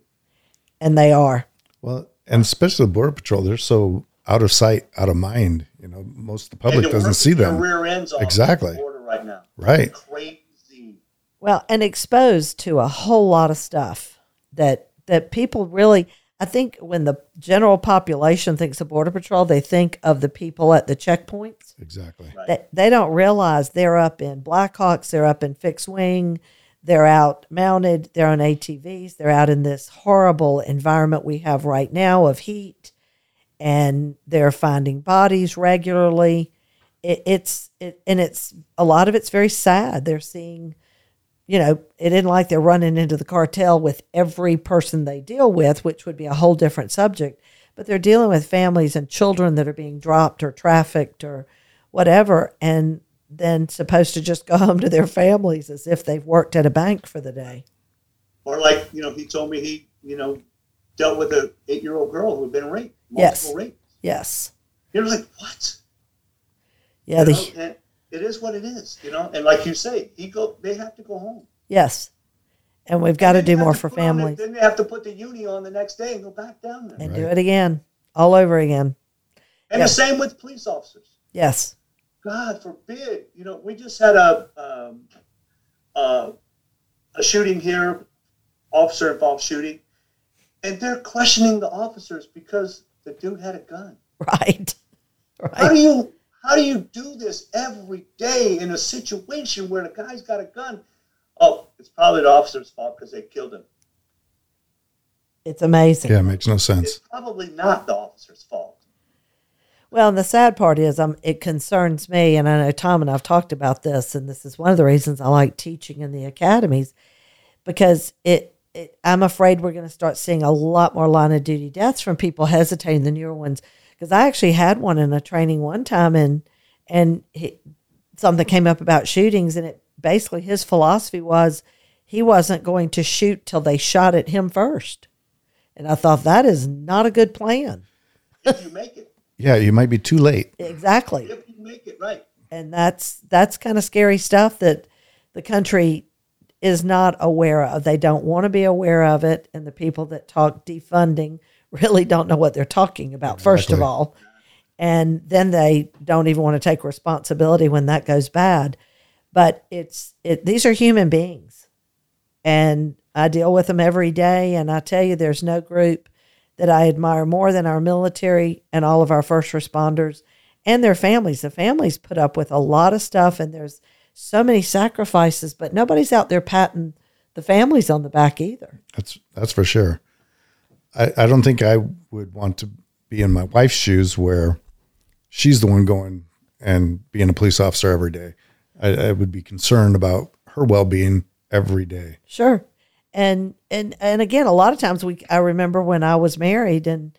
[SPEAKER 1] and they are.
[SPEAKER 2] Well, and especially the border patrol, they're so out of sight, out of mind. You know, most of the public
[SPEAKER 3] And
[SPEAKER 2] doesn't see them.
[SPEAKER 3] Rear ends off
[SPEAKER 2] Exactly.
[SPEAKER 3] the border right now.
[SPEAKER 2] Right.
[SPEAKER 3] Crazy.
[SPEAKER 1] Well, and exposed to a whole lot of stuff that that people really I think when the general population thinks of border patrol, they think of the people at the checkpoints.
[SPEAKER 2] Exactly.
[SPEAKER 3] Right.
[SPEAKER 1] They, they don't realize they're up in Blackhawks, they're up in fixed wing, they're out mounted, they're on ATVs, they're out in this horrible environment we have right now of heat, and they're finding bodies regularly. It, it's it, and it's a lot of it's very sad. They're seeing, you know, it isn't like they're running into the cartel with every person they deal with, which would be a whole different subject. But they're dealing with families and children that are being dropped or trafficked or whatever, and then supposed to just [LAUGHS] go home to their families as if they've worked at a bank for the day.
[SPEAKER 3] Or like, you know, he told me he, you know, dealt with an eight year old girl who had been raped,
[SPEAKER 1] Yes.
[SPEAKER 3] multiple rapes.
[SPEAKER 1] Yes.
[SPEAKER 3] He was like, what?
[SPEAKER 1] Yeah.
[SPEAKER 3] You
[SPEAKER 1] The,
[SPEAKER 3] and it is what it is, you know. And like you say, he go, they have to go home.
[SPEAKER 1] yes. And we've got to do more
[SPEAKER 3] to
[SPEAKER 1] for
[SPEAKER 3] put on
[SPEAKER 1] families
[SPEAKER 3] then they have to put the uni on the next day and go back down there.
[SPEAKER 1] and do it again, all over again.
[SPEAKER 3] And
[SPEAKER 1] Yeah.
[SPEAKER 3] the same with police officers.
[SPEAKER 1] Yes.
[SPEAKER 3] God forbid, you know, we just had a um, uh, a shooting here, officer involved shooting, and they're questioning the officers because the dude had a gun.
[SPEAKER 1] Right. [LAUGHS] Right.
[SPEAKER 3] How do you how do you do this every day in a situation where the guy's got a gun? oh, it's probably the officer's fault because they killed him.
[SPEAKER 1] It's amazing.
[SPEAKER 2] Yeah, it makes no sense.
[SPEAKER 3] It's probably not the officer's fault.
[SPEAKER 1] Well, and the sad part is, um, it concerns me, and I know Tom and I've talked about this, and this is one of the reasons I like teaching in the academies, because it, it I'm afraid we're going to start seeing a lot more line of duty deaths from people hesitating the newer ones. Because I actually had one in a training one time, and and he, something came up about shootings, and it basically his philosophy was he wasn't going to shoot till they shot at him first, and I thought that is not a good plan.
[SPEAKER 3] If you make it,
[SPEAKER 2] Yeah, you might be too late.
[SPEAKER 1] Exactly.
[SPEAKER 3] if you make it right.
[SPEAKER 1] and that's that's kind of scary stuff that the country is not aware of. They don't want to be aware of it, and the people that talk defunding really don't know what they're talking about. First of all, and then they don't even want to take responsibility when that goes bad. But it's it. These are human beings, and I deal with them every day. And I tell you, there's no group that I admire more than our military and all of our first responders and their families. The families put up with a lot of stuff, and there's so many sacrifices, but nobody's out there patting the families on the back either.
[SPEAKER 2] That's that's for sure. I, I don't think I would want to be in my wife's shoes where she's the one going and being a police officer every day. I, I would be concerned about her well being every day.
[SPEAKER 1] Sure. And and and again, a lot of times we I remember when I was married, and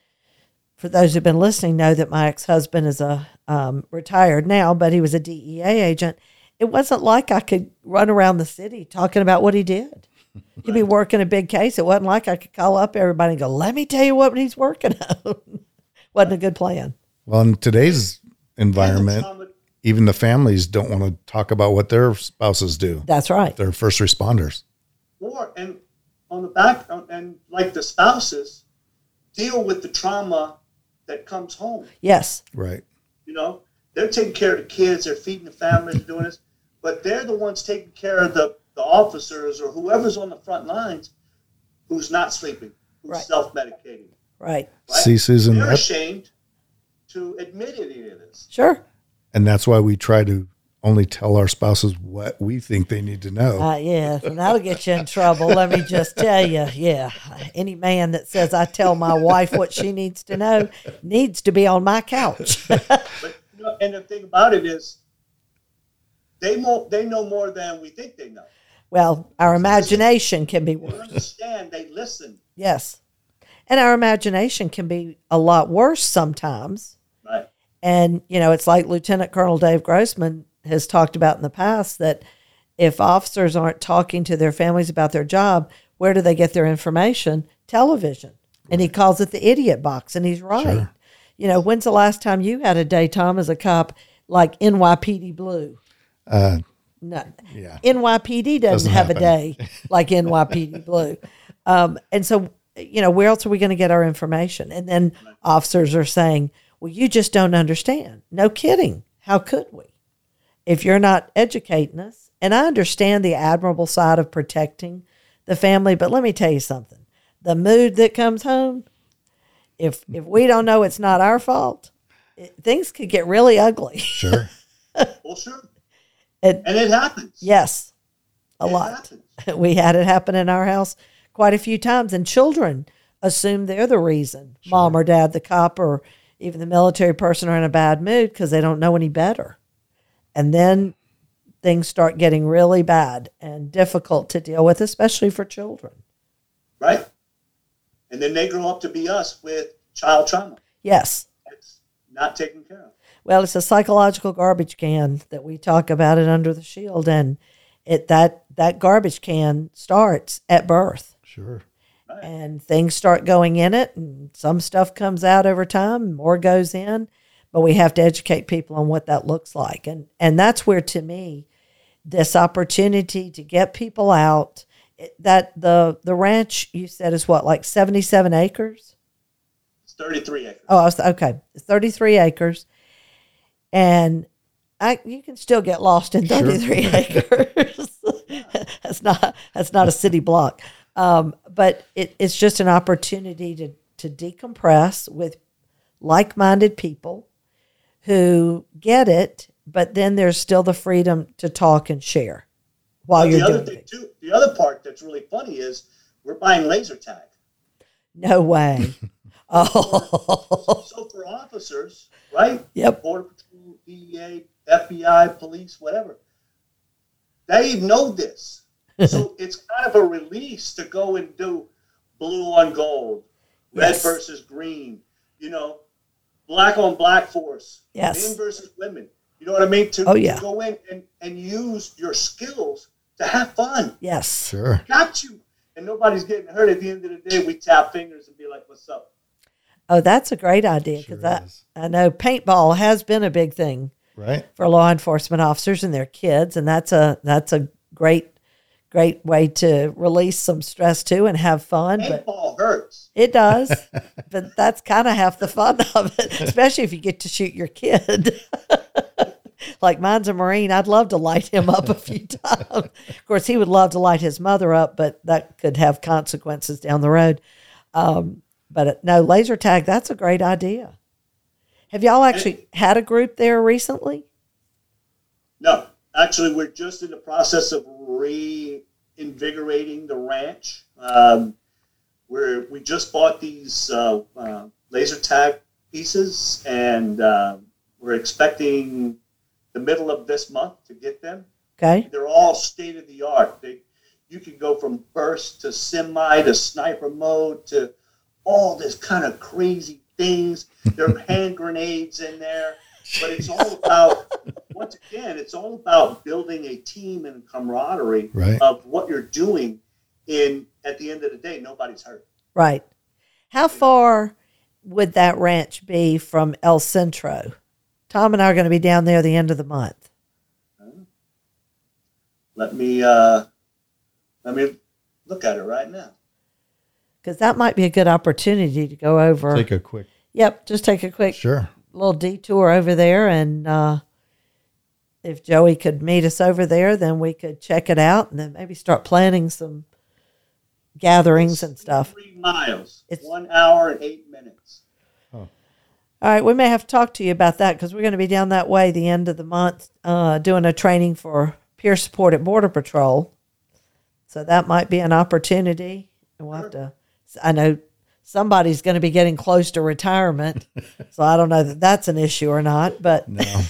[SPEAKER 1] for those who've been listening, know that my ex husband is a um, retired now, but he was a DEA agent. It wasn't like I could run around the city talking about what he did. He'd be working a big case. It wasn't like I could call up everybody and go, "Let me tell you what he's working on." [LAUGHS] wasn't a good plan.
[SPEAKER 2] Well, in today's environment, even the families don't want to talk about what their spouses do.
[SPEAKER 1] That's right.
[SPEAKER 2] They're first responders.
[SPEAKER 3] Or and on the back and like the spouses deal with the trauma that comes home.
[SPEAKER 1] Yes.
[SPEAKER 2] Right.
[SPEAKER 3] You know, they're taking care of the kids, they're feeding the families, doing this, but they're the ones taking care of the, the officers or whoever's on the front lines who's not sleeping, who's
[SPEAKER 1] Right.
[SPEAKER 3] self-medicating.
[SPEAKER 1] Right.
[SPEAKER 3] Right?
[SPEAKER 2] See, Susan,
[SPEAKER 3] they're
[SPEAKER 2] that-
[SPEAKER 3] ashamed to admit any of this.
[SPEAKER 1] Sure.
[SPEAKER 2] and that's why we try to only tell our spouses what we think they need to know.
[SPEAKER 1] Uh, yeah, and that'll get you in trouble. Let me just tell you. Yeah, any man that says I tell my wife what she needs to know needs to be on my couch. [LAUGHS]
[SPEAKER 3] But you know, and the thing about it is, they mo- they know more than we think they know.
[SPEAKER 1] Well, our imagination can be
[SPEAKER 3] They
[SPEAKER 1] worse.
[SPEAKER 3] understand. They listen.
[SPEAKER 1] Yes, and our imagination can be a lot worse sometimes.
[SPEAKER 3] Right.
[SPEAKER 1] And you know, it's like Lieutenant Colonel Dave Grossman has talked about in the past that if officers aren't talking to their families about their job, where do they get their information? Television. And he calls it the idiot box, and he's right.
[SPEAKER 2] Sure.
[SPEAKER 1] You know, when's the last time you had a day, Tom, as a cop, like NYPD Blue?
[SPEAKER 2] Uh,
[SPEAKER 1] No,
[SPEAKER 2] yeah.
[SPEAKER 1] NYPD doesn't,
[SPEAKER 2] Doesn't
[SPEAKER 1] have a day like NYPD [LAUGHS] Blue. Um, and so, you know, where else are we going to get our information? And then officers are saying, well, you just don't understand. No kidding. How could we? If you're not educating us, and I understand the admirable side of protecting the family, but let me tell you something the mood that comes home, if, if we don't know it's not our fault, it, things could get really ugly.
[SPEAKER 2] Sure. [LAUGHS]
[SPEAKER 3] Well, sure.
[SPEAKER 1] It-
[SPEAKER 3] and it happens.
[SPEAKER 1] yes, a
[SPEAKER 3] It
[SPEAKER 1] lot.
[SPEAKER 3] happens. [LAUGHS]
[SPEAKER 1] we had it happen in our house quite a few times and children assume they're the reason mom or dad the cop or even the military person are in a bad mood because they don't know any better and then things start getting really bad and difficult to deal with especially for children
[SPEAKER 3] Right. And then they grow up to be us with child trauma.
[SPEAKER 1] yes
[SPEAKER 3] It's not taken care of.
[SPEAKER 1] Well it's a psychological garbage can that we talk about it under the shield and it that that garbage can starts at birth.
[SPEAKER 2] Sure.
[SPEAKER 1] and things start going in it and some stuff comes out over time more goes in but we have to educate people on what that looks like. And and that's where to me this opportunity to get people out that the the ranch you said is what like 77 acres?
[SPEAKER 3] It's 33 acres.
[SPEAKER 1] oh I was, okay. 33 acres and I, you can still get lost in 33 [LAUGHS] acres. [LAUGHS] that's not that's not a city block, um, but it, it's just an opportunity to to decompress with like-minded people who get it. But then there's still the freedom to talk and share. while
[SPEAKER 3] But
[SPEAKER 1] you're
[SPEAKER 3] the other
[SPEAKER 1] doing
[SPEAKER 3] thing
[SPEAKER 1] it.
[SPEAKER 3] too, the other part that's really funny is we're buying laser tag.
[SPEAKER 1] No way. [LAUGHS] oh,
[SPEAKER 3] So for officers, right?
[SPEAKER 1] yep.
[SPEAKER 3] Border Patrol, DEA, FBI, police, whatever, they know this. [LAUGHS] so it's kind of a release to go and do blue on gold, red
[SPEAKER 1] Yes.
[SPEAKER 3] versus green, you know, black on black force,
[SPEAKER 1] Yes.
[SPEAKER 3] men versus women. You know what I mean? To,
[SPEAKER 1] Oh, yeah.
[SPEAKER 3] to go in and, and use your skills to have fun.
[SPEAKER 1] Yes.
[SPEAKER 2] Sure.
[SPEAKER 3] Got you. And nobody's getting hurt. At the end of the day, we tap fingers and be like, what's up?
[SPEAKER 1] Oh, that's a great idea because
[SPEAKER 2] Sure
[SPEAKER 1] I. I know paintball has been a big thing
[SPEAKER 2] Right.
[SPEAKER 1] for law enforcement officers and their kids, and that's a that's a great great way to release some stress too and have fun. But
[SPEAKER 3] Paintball hurts.
[SPEAKER 1] it does, [LAUGHS] but that's kind of half the fun of it, [LAUGHS] especially if you get to shoot your kid. [LAUGHS] like mine's a Marine, I'd love to light him up a few times. Of course, he would love to light his mother up, but that could have consequences down the road. Um, but uh, no, laser tag, that's a great idea. Have y'all actually had a group there recently?
[SPEAKER 3] No, actually, we're just in the process of reinvigorating the ranch. Um, we're, we just bought these uh, uh, laser tag pieces, and uh, we're expecting the middle of this month to get them.
[SPEAKER 1] Okay.
[SPEAKER 3] They're all state of the art. They, you can go from burst to semi to sniper mode to all this kind of crazy things. There are [LAUGHS] hand grenades in there, but it's all about once again, it's all about building a team and camaraderie
[SPEAKER 2] Right.
[SPEAKER 3] of what you're doing. In at the end of the day, nobody's hurt.
[SPEAKER 1] Right. How far would that ranch be from El Centro? Tom and I are going to be down there the end of the month.
[SPEAKER 3] Let me uh, let me look at it right now.
[SPEAKER 1] Because that might be a good opportunity to go over.
[SPEAKER 2] Take a quick.
[SPEAKER 1] yep, just take a quick
[SPEAKER 2] Sure.
[SPEAKER 1] little detour over there. And uh, if Joey could meet us over there, then we could check it out and then maybe start planning some gatherings and stuff.
[SPEAKER 3] Three miles,
[SPEAKER 1] It's-
[SPEAKER 3] one hour and eight minutes.
[SPEAKER 1] All right, we may have to talk to you about that because we're going to be down that way the end of the month uh, doing a training for peer support at Border Patrol. So that might be an opportunity. And we'll have to, I know somebody's going to be getting close to retirement. so I don't know that that's an issue or not. But
[SPEAKER 2] No.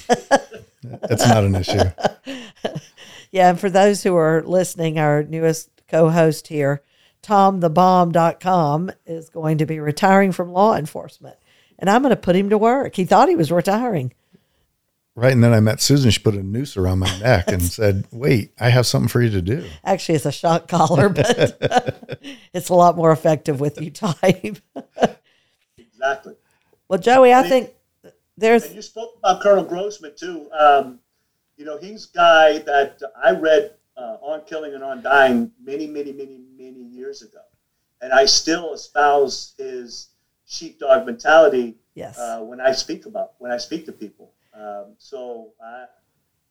[SPEAKER 2] That's not an issue. [LAUGHS]
[SPEAKER 1] yeah, and for those who are listening, our newest co host here, TomTheBomb.com, is going to be retiring from law enforcement. And I'm going to put him to work. He thought he was retiring.
[SPEAKER 2] Right. And then I met Susan. She put a noose around my neck and [LAUGHS] said, Wait, I have something for you to do.
[SPEAKER 1] Actually, it's a shock collar, but [LAUGHS] it's a lot more effective with you type.
[SPEAKER 3] Exactly.
[SPEAKER 1] well, Joey, I think there's
[SPEAKER 3] And you spoke about Colonel Grossman too. Um, you know, he's a guy that I read uh, on Killing and on Dying many, many, many, many years ago, and I still espouse his sheepdog mentality
[SPEAKER 1] yes.
[SPEAKER 3] uh, when I speak about when I speak to people. Um, so I,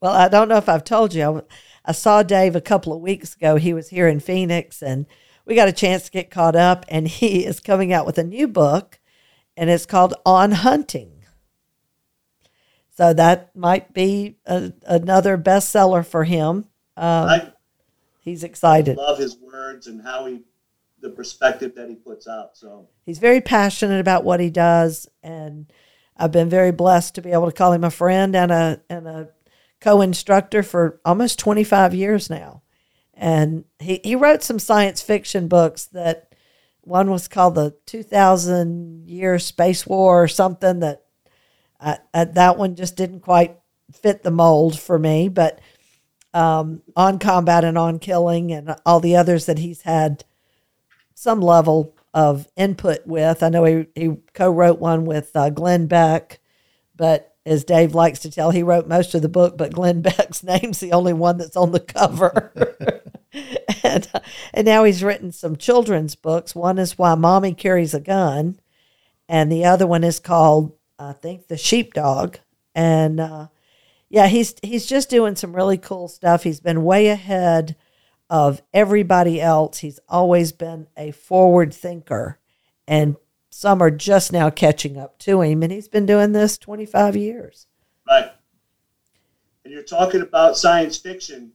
[SPEAKER 1] Well, I don't know if I've told you. I saw Dave a couple of weeks ago. He was here in Phoenix, and we got a chance to get caught up. And he [LAUGHS] is coming out with a new book, and it's called On Hunting. So that might be a, another bestseller for him. Um,
[SPEAKER 3] I
[SPEAKER 1] he's excited.
[SPEAKER 3] love his words and how he the perspective that he puts out. So
[SPEAKER 1] He's very passionate about what he does, and I've been very blessed to be able to call him a friend and a and a co-instructor for almost 25 years now. And he, he wrote some science fiction books that one was called the 2000 year space war or something that I, I, that one just didn't quite fit the mold for me, but um, on combat and on killing and all the others that he's had some level of input with. I know he, he co wrote one with uh, Glenn Beck, but as Dave likes to tell, he wrote most of the book, but Glenn [LAUGHS] Beck's name's the only one that's on the cover. [LAUGHS] and, uh, and now he's written some children's books. One is Why Mommy Carries a Gun, and the other one is called, I think, The Sheepdog. And uh, yeah, he's he's just doing some really cool stuff. He's been way ahead of everybody else. He's always been a forward thinker, and some are just now catching up to him. And he's been doing this 25 years.
[SPEAKER 3] right. And you're talking about science fiction.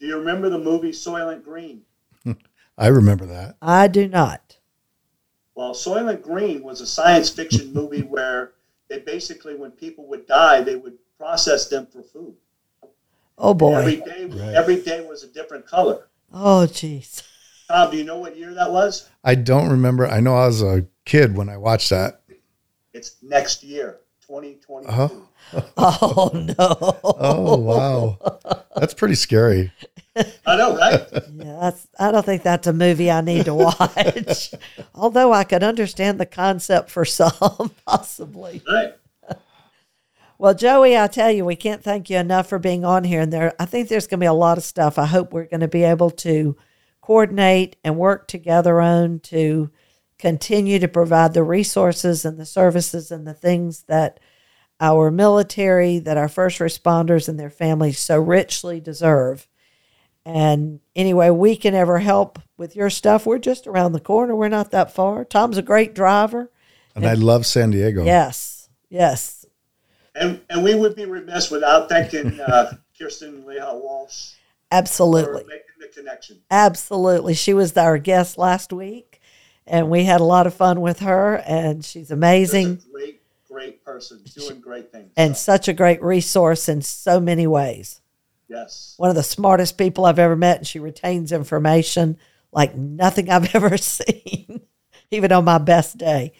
[SPEAKER 3] Do you remember the movie Soylent Green? [LAUGHS]
[SPEAKER 2] I remember that.
[SPEAKER 1] I do not.
[SPEAKER 3] Well, Soylent Green was a science fiction [LAUGHS] movie where they basically, when people would die, they would process them for food.
[SPEAKER 1] Oh boy.
[SPEAKER 3] day,
[SPEAKER 2] Right.
[SPEAKER 3] every day was a different color.
[SPEAKER 1] Oh jeez.
[SPEAKER 3] Tom, do you know what year that was?
[SPEAKER 2] I don't remember. I know I was a kid when I watched that.
[SPEAKER 3] It's next year, 2022.
[SPEAKER 2] Oh. [LAUGHS]
[SPEAKER 1] Oh no.
[SPEAKER 2] Oh wow, that's pretty scary.
[SPEAKER 3] I know, right?
[SPEAKER 1] Yeah, that's, I don't think that's a movie I need to watch. [LAUGHS] Although I could understand the concept for some, [LAUGHS] possibly.
[SPEAKER 3] right.
[SPEAKER 1] Well, Joey, I tell you, we can't thank you enough for being on here. And there, I think there's going to be a lot of stuff. I hope we're going to be able to coordinate and work together on to continue to provide the resources and the services and the things that our military, that our first responders and their families so richly deserve. And anyway, we can ever help with your stuff. We're just around the corner. We're not that far. Tom's a great driver.
[SPEAKER 2] And I love San Diego.
[SPEAKER 1] Yes, yes,
[SPEAKER 3] And and we would be remiss without thanking uh, [LAUGHS] Kirsten Leha Walsh for
[SPEAKER 1] absolutely.
[SPEAKER 3] making the connection.
[SPEAKER 1] Absolutely. She was our guest last week, and we had a lot of fun with her, and she's
[SPEAKER 3] She's
[SPEAKER 1] amazing
[SPEAKER 3] a great, great person, doing great things.
[SPEAKER 1] and
[SPEAKER 3] So,
[SPEAKER 1] such a great resource in so many ways.
[SPEAKER 3] yes,
[SPEAKER 1] One of the smartest people I've ever met, and she retains information like nothing I've [LAUGHS] ever seen, even on my best day.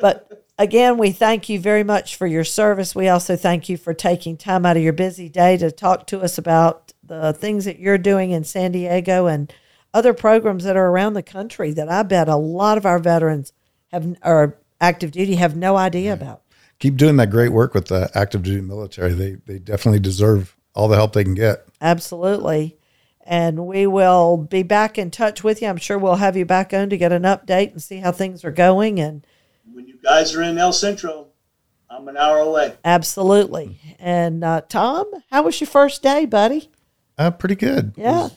[SPEAKER 1] But again, we thank you very much for your service. We also thank you for taking time out of your busy day to talk to us about the things that you're doing in San Diego and other programs that are around the country that I bet a lot of our veterans have or active duty have no idea about.
[SPEAKER 2] Keep doing that great work with the active duty military. They they definitely deserve all the help they can get.
[SPEAKER 1] Absolutely. And we will be back in touch with you. I'm sure we'll have you back on to get an update and see how things are going. And
[SPEAKER 3] when you guys are in El Centro, I'm an hour away.
[SPEAKER 1] absolutely. And uh, Tom, how was your first day, buddy?
[SPEAKER 2] Uh, pretty good.
[SPEAKER 1] Yeah.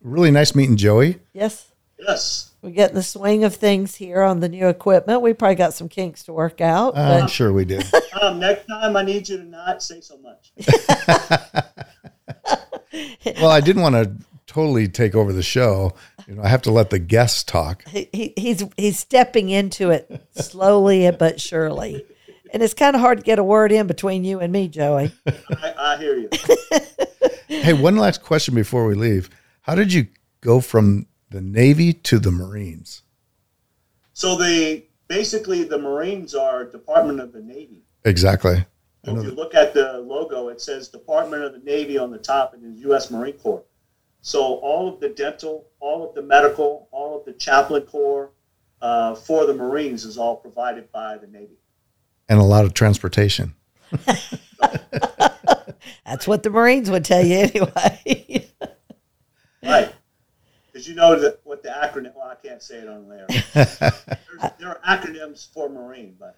[SPEAKER 2] Really nice meeting Joey.
[SPEAKER 1] Yes.
[SPEAKER 3] Yes,
[SPEAKER 1] We're getting the swing of things here on the new equipment. We probably got some kinks to work out.
[SPEAKER 2] I'm
[SPEAKER 1] But
[SPEAKER 2] sure we do. [LAUGHS]
[SPEAKER 3] Tom. Next time, I need you to not say so much. [LAUGHS]
[SPEAKER 2] well, I didn't want to totally take over the show. You know, I have to let the guests talk.
[SPEAKER 1] he, he, he's he's stepping into it slowly but surely. And it's kind of hard to get a word in between you and me, Joey.
[SPEAKER 3] I, I hear you. [LAUGHS]
[SPEAKER 2] Hey, one last question before we leave. How did you go from the Navy to the Marines?
[SPEAKER 3] So the basically the Marines are Department of the Navy.
[SPEAKER 2] Exactly.
[SPEAKER 3] If you look at the logo, it says Department of the Navy on the top and the U.S. Marine Corps. So all of the dental, all of the medical, all of the chaplain corps uh, for the Marines is all provided by the Navy.
[SPEAKER 2] and a lot of transportation. [LAUGHS]
[SPEAKER 1] That's what the Marines would tell you anyway. [LAUGHS]
[SPEAKER 3] Right. Because you know that what the acronym, well, I can't say it on there. [LAUGHS] There are acronyms for Marine, but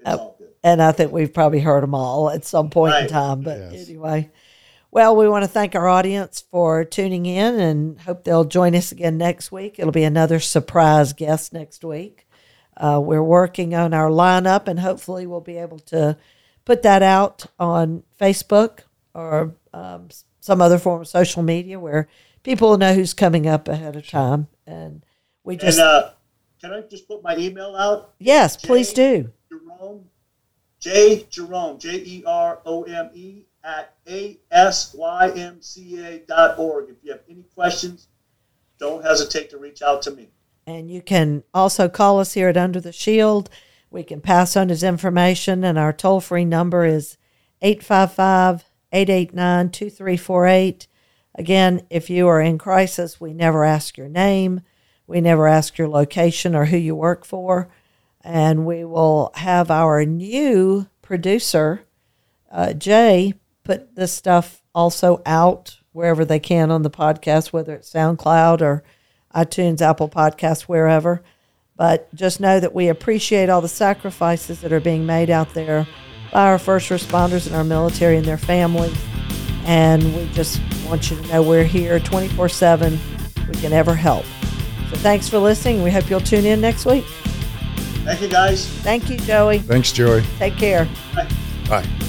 [SPEAKER 3] it's all good.
[SPEAKER 1] and I think we've probably heard them all at some point in time. But
[SPEAKER 2] Yes.
[SPEAKER 1] anyway, well, we want to thank our audience for tuning in and hope they'll join us again next week. It'll be another surprise guest next week. Uh, we're working on our lineup, and hopefully, we'll be able to put that out on Facebook or um, some other form of social media where people will know who's coming up ahead of time. And we just,
[SPEAKER 3] And uh, can I just put my email out?
[SPEAKER 1] yes, please do.
[SPEAKER 3] Jerome, J Jerome, J E R O M E at A S Y M C A dot org. If you have any questions, don't hesitate to reach out to me.
[SPEAKER 1] And you can also call us here at Under the Shield. We can pass on his information, and our toll free number is 855 889 2348. Again, if you are in crisis, we never ask your name, we never ask your location or who you work for. And we will have our new producer, uh, Jay, put this stuff also out wherever they can on the podcast, whether it's SoundCloud or iTunes, Apple Podcasts, wherever. But just know that we appreciate all the sacrifices that are being made out there by our first responders and our military and their families. And we just want you to know we're here 24 7. We can ever help. So thanks for listening. We hope you'll tune in next week.
[SPEAKER 3] Thank you, guys.
[SPEAKER 1] Thank you, Joey.
[SPEAKER 2] Thanks, Joey.
[SPEAKER 1] Take care.
[SPEAKER 3] Bye.
[SPEAKER 2] Bye.